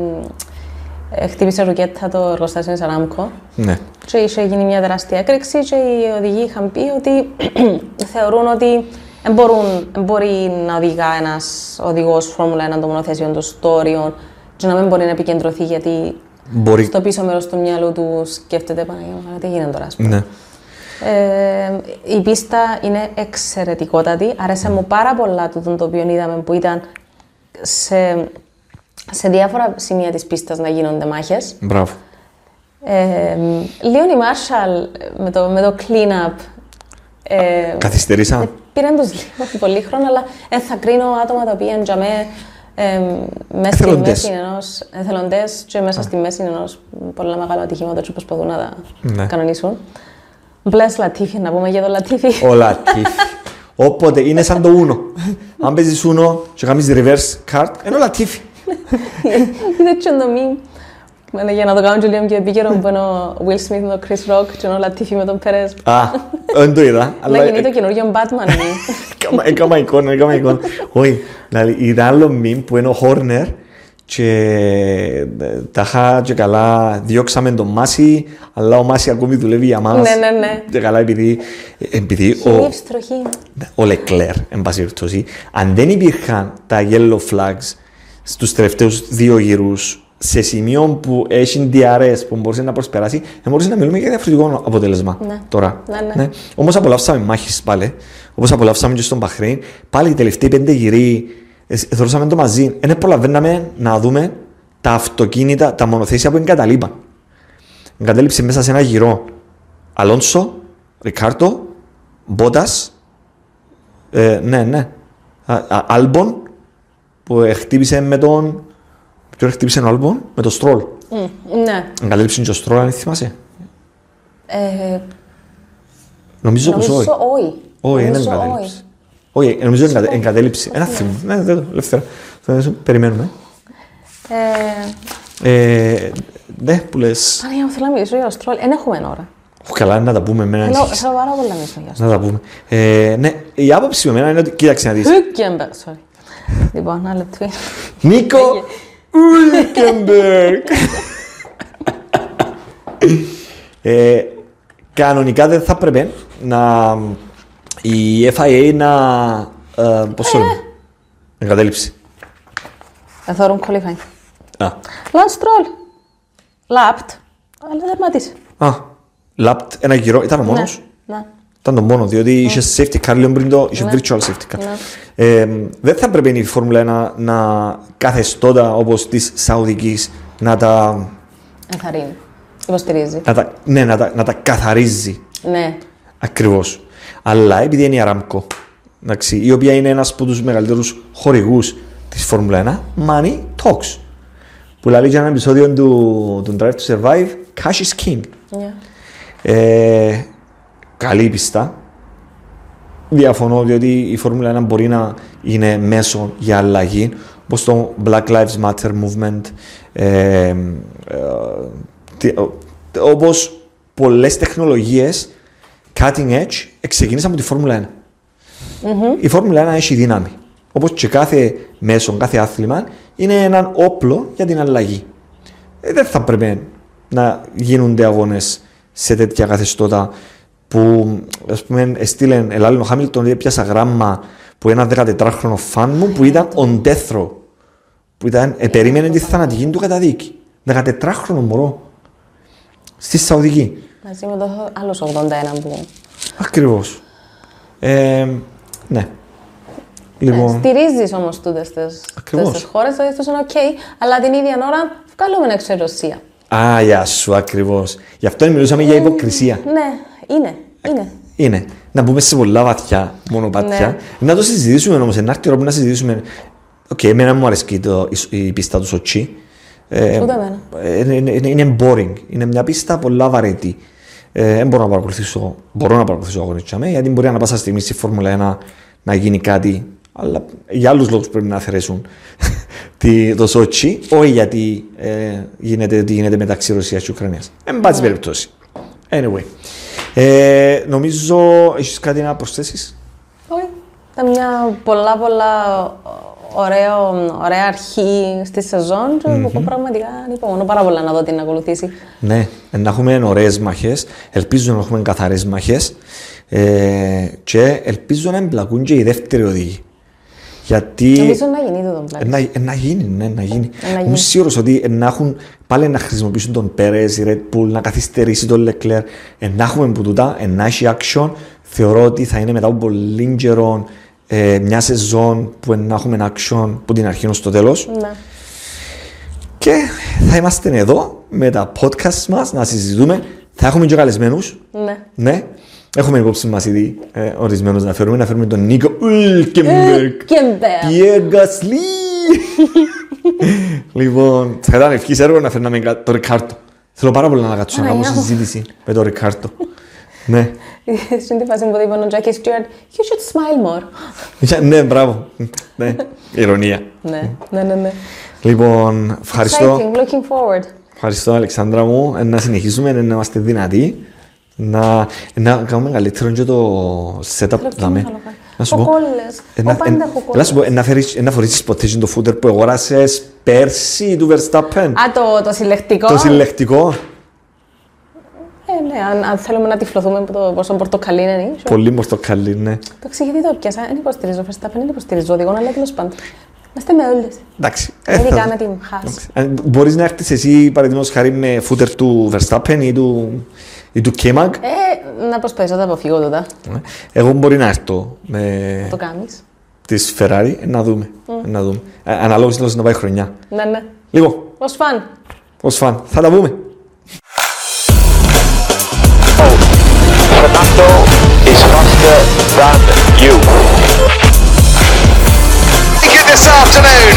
Speaker 2: ε, χτύπησε ρουκέτα το εργοστάσιο της Αράμκο
Speaker 1: Ναι.
Speaker 2: και είχε γίνει μια τεράστια έκρηξη και οι οδηγοί είχαν πει ότι <clears throat> θεωρούν ότι δεν μπορούν, εν μπορεί να οδηγά ένας οδηγός Φόρμουλα 1 το μονοθέσιο του στο όριο και να μην μπορεί να επικεντρωθεί γιατί
Speaker 1: Μπορεί.
Speaker 2: στο πίσω μέρος του μυαλού του σκέφτεται Παναγία μου, τι γίνεται τώρα, ας πούμε.
Speaker 1: Ναι.
Speaker 2: Ε, η πίστα είναι εξαιρετικότατη. Άρεσε μου πάρα πολλά το το οποίο είδαμε που ήταν σε, σε διάφορα σημεία της πίστας να γίνονται μάχες.
Speaker 1: Μπράβο.
Speaker 2: Ε, Λίον η Μάρσαλ με το, με το clean-up ε,
Speaker 1: Καθυστερήσαν.
Speaker 2: πήραν τους λίγο πολύ χρόνο, αλλά δεν θα κρίνω άτομα τα οποία για μέ, ε, μέσα στη
Speaker 1: Εθελοντές.
Speaker 2: μέση ενός εθελοντές και μέσα στη μέση ενός πολύ μεγάλο ατυχήματος και προσπαθούν να τα
Speaker 1: Ναι.
Speaker 2: κανονίσουν. Μπλες Λατίφη, να πούμε για το Λατίφη.
Speaker 1: Ο Λατίφ. Όποτε είναι σαν το Uno. Αν παίζεις Uno και κάνεις reverse card, είναι ο Λατίφ.
Speaker 2: Είδε και το meme. Μένα για να το κάνω και λίγο πιο επίκαιρο που είναι ο Will Smith με τον Chris Rock και ο Λατίφη με τον Perez.
Speaker 1: Α, δεν το είδα.
Speaker 2: Να γίνει το καινούργιο Batman. ναι.
Speaker 1: Έκαμα- Έκαμα εικόνα, έκαμα εικόνα. Όχι, δηλαδή είδα άλλο μιμ που είναι ο Χόρνερ και ε, τα είχα και καλά διώξαμε τον Μάση, αλλά ο Μάση ακόμη δουλεύει για μας.
Speaker 2: Ναι, ναι, ναι.
Speaker 1: Και καλά επειδή, επειδή ο,
Speaker 2: Χιλίευς τροχή.
Speaker 1: ο Λεκλέρ, εν πάση περιπτώσει, αν δεν υπήρχαν τα yellow flags στους τελευταίους δύο γύρους σε σημείο που έχει DRS που μπορούσε να προσπεράσεις, δεν μπορούσε να μιλούμε για διαφορετικό αποτέλεσμα
Speaker 2: Ναι.
Speaker 1: τώρα.
Speaker 2: Ναι, ναι.
Speaker 1: Όμως απολαύσαμε μάχες πάλι, όπως απολαύσαμε και στον Μπαχρέιν, πάλι οι τελευταίοι πέντε γυροί, ε, θεωρούσαμε το μαζί, δεν προλαβαίναμε να δούμε τα αυτοκίνητα, τα μονοθέσια που εγκαταλείπαν. Εγκατέλειψε μέσα σε ένα γυρό Αλόνσο, Ρικάρτο, Μπότας, ε, ναι, ναι. Α- α- Άλμπον που ε, χτύπησε με τον. Ποιο χτύπησε ο Άλμπον, με τον Στρόλ.
Speaker 2: Μμ, Ναι.
Speaker 1: Εγκατέλειψε και ο Στρόλ, αν θυμάσαι.
Speaker 2: Ε,
Speaker 1: Νομίζω πως όχι.
Speaker 2: Νομίζω όχι.
Speaker 1: Όχι, δεν
Speaker 2: Νομίζω
Speaker 1: εγκατέλειψε. Όχι, ε, νομίζω εγκατε- εγκατέλειψε. Ένα θυμό. Ναι, δεν το, ελεύθερα. Θα- Περιμένουμε.
Speaker 2: Ε,
Speaker 1: Ε, ναι, που λες.
Speaker 2: Παναγία μου, θέλω να μιλήσω για το Στρόλ. Δεν έχουμε ώρα.
Speaker 1: Ω, Καλά, να τα πούμε με έναν
Speaker 2: Θέλω,
Speaker 1: ησυχία.
Speaker 2: θέλω πάρα πολύ να μιλήσω για το
Speaker 1: Να τα πούμε. Ε, ναι, η άποψη με εμένα είναι ότι, κοίταξε να δεις.
Speaker 2: Hülkenberg, sorry. Λοιπόν, ένα λεπτό.
Speaker 1: Νίκο Ούλκεμπεργκ. ε, κανονικά δεν θα πρέπει να η FIA να. Ε, πώς το λέμε. Εγκατέλειψη.
Speaker 2: Εθώρουν qualifying.
Speaker 1: Α,
Speaker 2: Lance Stroll. Λάπτ. Αλλά δερματίσε.
Speaker 1: α, λάπτ ένα γύρο. Ήταν ο μόνος.
Speaker 2: Ναι. ναι.
Speaker 1: Ήταν το μόνο, διότι είχε safety car λίγο πριν το. είχε
Speaker 2: Ναι.
Speaker 1: virtual safety car.
Speaker 2: Ναι.
Speaker 1: Ε, δεν θα πρέπει η Φόρμουλα 1 να καθεστώτα όπως της Σαουδικής να τα,
Speaker 2: Ενθαρρύνει. Υποστηρίζει.
Speaker 1: να τα, ναι, να τα, να τα καθαρίζει.
Speaker 2: Ναι.
Speaker 1: Ακριβώς. Αλλά επειδή είναι η Aramco, εντάξει, η οποία είναι ένας από τους μεγαλύτερους χορηγούς της Φόρμουλα 1, money talks. Που λέει για ένα επεισόδιο του, του Drive to Survive, cash is king.
Speaker 2: Yeah.
Speaker 1: Ε, καλή πιστά. Διαφωνώ διότι η Φόρμουλα 1 μπορεί να είναι μέσο για αλλαγή, όπως το Black Lives Matter Movement, ε, ε, τι- ο- όπως πολλές τεχνολογίες cutting edge ξεκίνησαν από τη Φόρμουλα 1. Η Φόρμουλα 1 έχει δύναμη. Όπως και κάθε μέσο, κάθε άθλημα είναι έναν όπλο για την αλλαγή. Ε, δεν θα πρέπει να γίνονται αγώνες σε τέτοια καθεστώτα που ας πούμε έστειλε ελάλλον ο Χάμιλτον ότι έπιασα γράμμα που ένα 14χρονο φαν μου που ήταν on death row που ήταν, ε, περίμενε τη θανατική του καταδίκη 14χρονο μωρό στη Σαουδική
Speaker 2: Μαζί με το άλλο 81 που.
Speaker 1: ακριβώς ε, ναι λοιπόν
Speaker 2: Στηρίζεις όμως τούτες
Speaker 1: Ακριβώς.
Speaker 2: τις χώρες, δηλαδή αυτό είναι οκ, αλλά την ίδια ώρα βγάλουμε έξω η Ρωσία.
Speaker 1: Α, γεια σου, ακριβώς. Γι' αυτό μιλούσαμε για υποκρισία.
Speaker 2: Ναι, είναι. Είναι.
Speaker 1: Είναι. Να μπούμε σε πολλά βαθιά μονοπάτια.
Speaker 2: Ναι.
Speaker 1: Να το συζητήσουμε όμως. Εν να έρθει η ώρα που να συζητήσουμε. Οκ, εμένα μου αρέσει το, η, η πίστα του Σοτσί. Ε,
Speaker 2: Ούτε εμένα.
Speaker 1: ε, είναι, είναι, είναι boring. Είναι μια πίστα πολλά βαρετή. Ε, δεν μπορώ να παρακολουθήσω, μπορώ να παρακολουθήσω αγωνιστικά με, γιατί μπορεί να πάσα στιγμή στη Φόρμουλα 1 να γίνει κάτι, αλλά για άλλους λόγους πρέπει να αφαιρέσουν <laughs> τη- το Σότσι, όχι γιατί ε, γίνεται, τι γίνεται μεταξύ Ρωσίας και Ουκρανίας. Εν πάση περιπτώσει. Anyway. Ε, νομίζω έχεις κάτι να προσθέσεις;
Speaker 2: Όχι. Ήταν μια πολλά πολλά ωραίο, ωραία αρχή στη σεζόν και που πραγματικά ανυπομονώ πάρα πολλά να δω τι να ακολουθήσει.
Speaker 1: Ναι, να έχουμε ωραίες μαχέ. Ελπίζω να έχουμε καθαρές μαχέ. Ε, και ελπίζω να εμπλακούν και οι δεύτεροι οδηγοί. Γιατί.
Speaker 2: Νομίζω να γίνει το τον
Speaker 1: Ε,
Speaker 2: πλάι.
Speaker 1: να, ε, να γίνει, ναι, να γίνει.
Speaker 2: Ε, να γίνει.
Speaker 1: Είμαι σίγουρος ότι ε, να έχουν πάλι να χρησιμοποιήσουν τον Πέρες, η Red Bull, να καθυστερήσει τον Leclerc, ε, να έχουμε που τούτα, ε, να έχει action. Θεωρώ ότι θα είναι μετά από πολύ καιρό ε, μια σεζόν που ε, να έχουμε action από την αρχή ως το τέλος.
Speaker 2: Ναι.
Speaker 1: Και θα είμαστε εδώ με τα podcast μας να συζητούμε. Θα έχουμε και καλεσμένους.
Speaker 2: Ναι.
Speaker 1: Ναι. Έχουμε υπόψη μας ήδη ε, ορισμένους να φέρουμε. Να φέρουμε τον Νίκο Ουλκεμπεργκ.
Speaker 2: Ουλκεμπεργκ.
Speaker 1: Πιέρ Γκασλί. λοιπόν, θα ήταν ευχής έργο να φέρναμε κα- το Ρικάρτο. Θέλω πάρα πολύ να κάτσω να κάνω
Speaker 2: Παναγιά μου.
Speaker 1: συζήτηση με το Ρικάρτο. ναι.
Speaker 2: Στην τη φάση που είπε ο Jackie Stewart, you should smile more.
Speaker 1: Για- ναι, μπράβο. ναι, ηρωνία.
Speaker 2: ναι, ναι, ναι, ναι.
Speaker 1: Λοιπόν, ευχαριστώ.
Speaker 2: Exciting, looking forward.
Speaker 1: Ευχαριστώ, Αλεξάνδρα μου. Ε, Να συνεχίσουμε, ε, να είμαστε δυνατοί. Να, ε, να κάνουμε καλύτερο και το setup.
Speaker 2: Θέλω
Speaker 1: δάμε.
Speaker 2: να κάνω.
Speaker 1: Να σου πω.
Speaker 2: Χοκόλες.
Speaker 1: ε, να-
Speaker 2: Εγώ πάντα
Speaker 1: ε,
Speaker 2: έχω
Speaker 1: Έλα σου πω, ε, να φέρεις- ε, να φορήσεις ποτέ και το φούτερ που αγοράσες πέρσι του Verstappen.
Speaker 2: Α, το, το συλλεκτικό.
Speaker 1: Το συλλεκτικό.
Speaker 2: Ε, ναι, αν, αν θέλουμε να τυφλωθούμε από το πόσο πορτοκαλί είναι. sure.
Speaker 1: Πολύ πορτοκαλί, ναι.
Speaker 2: Το εξηγητή το πιάσα. Δεν υποστηρίζω Verstappen, δεν υποστηρίζω οδηγό, αλλά τέλος πάντων. Είμαστε με όλες.
Speaker 1: Εντάξει. ε,
Speaker 2: Ειδικά
Speaker 1: θα-
Speaker 2: με την Haas.
Speaker 1: Ε, Μπορείς να έρθεις εσύ, παραδείγματος χάρη, με φούτερ του Verstappen ή του, ή του Κίμαγκ.
Speaker 2: Ε, να προσπαθήσω να αποφύγω τότε.
Speaker 1: Ναι. Εγώ μπορεί να έρθω. Με...
Speaker 2: Το κάνεις.
Speaker 1: Τη Ferrari, ε, να δούμε. Mm. Να δούμε. Ε, αναλόγως να πάει χρονιά.
Speaker 2: Ναι, ναι.
Speaker 1: Λοιπόν. Λίγο.
Speaker 2: Ω φαν.
Speaker 1: Ω φαν. Θα τα πούμε. is faster than you. This afternoon,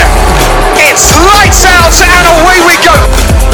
Speaker 1: it's lights out and away we go.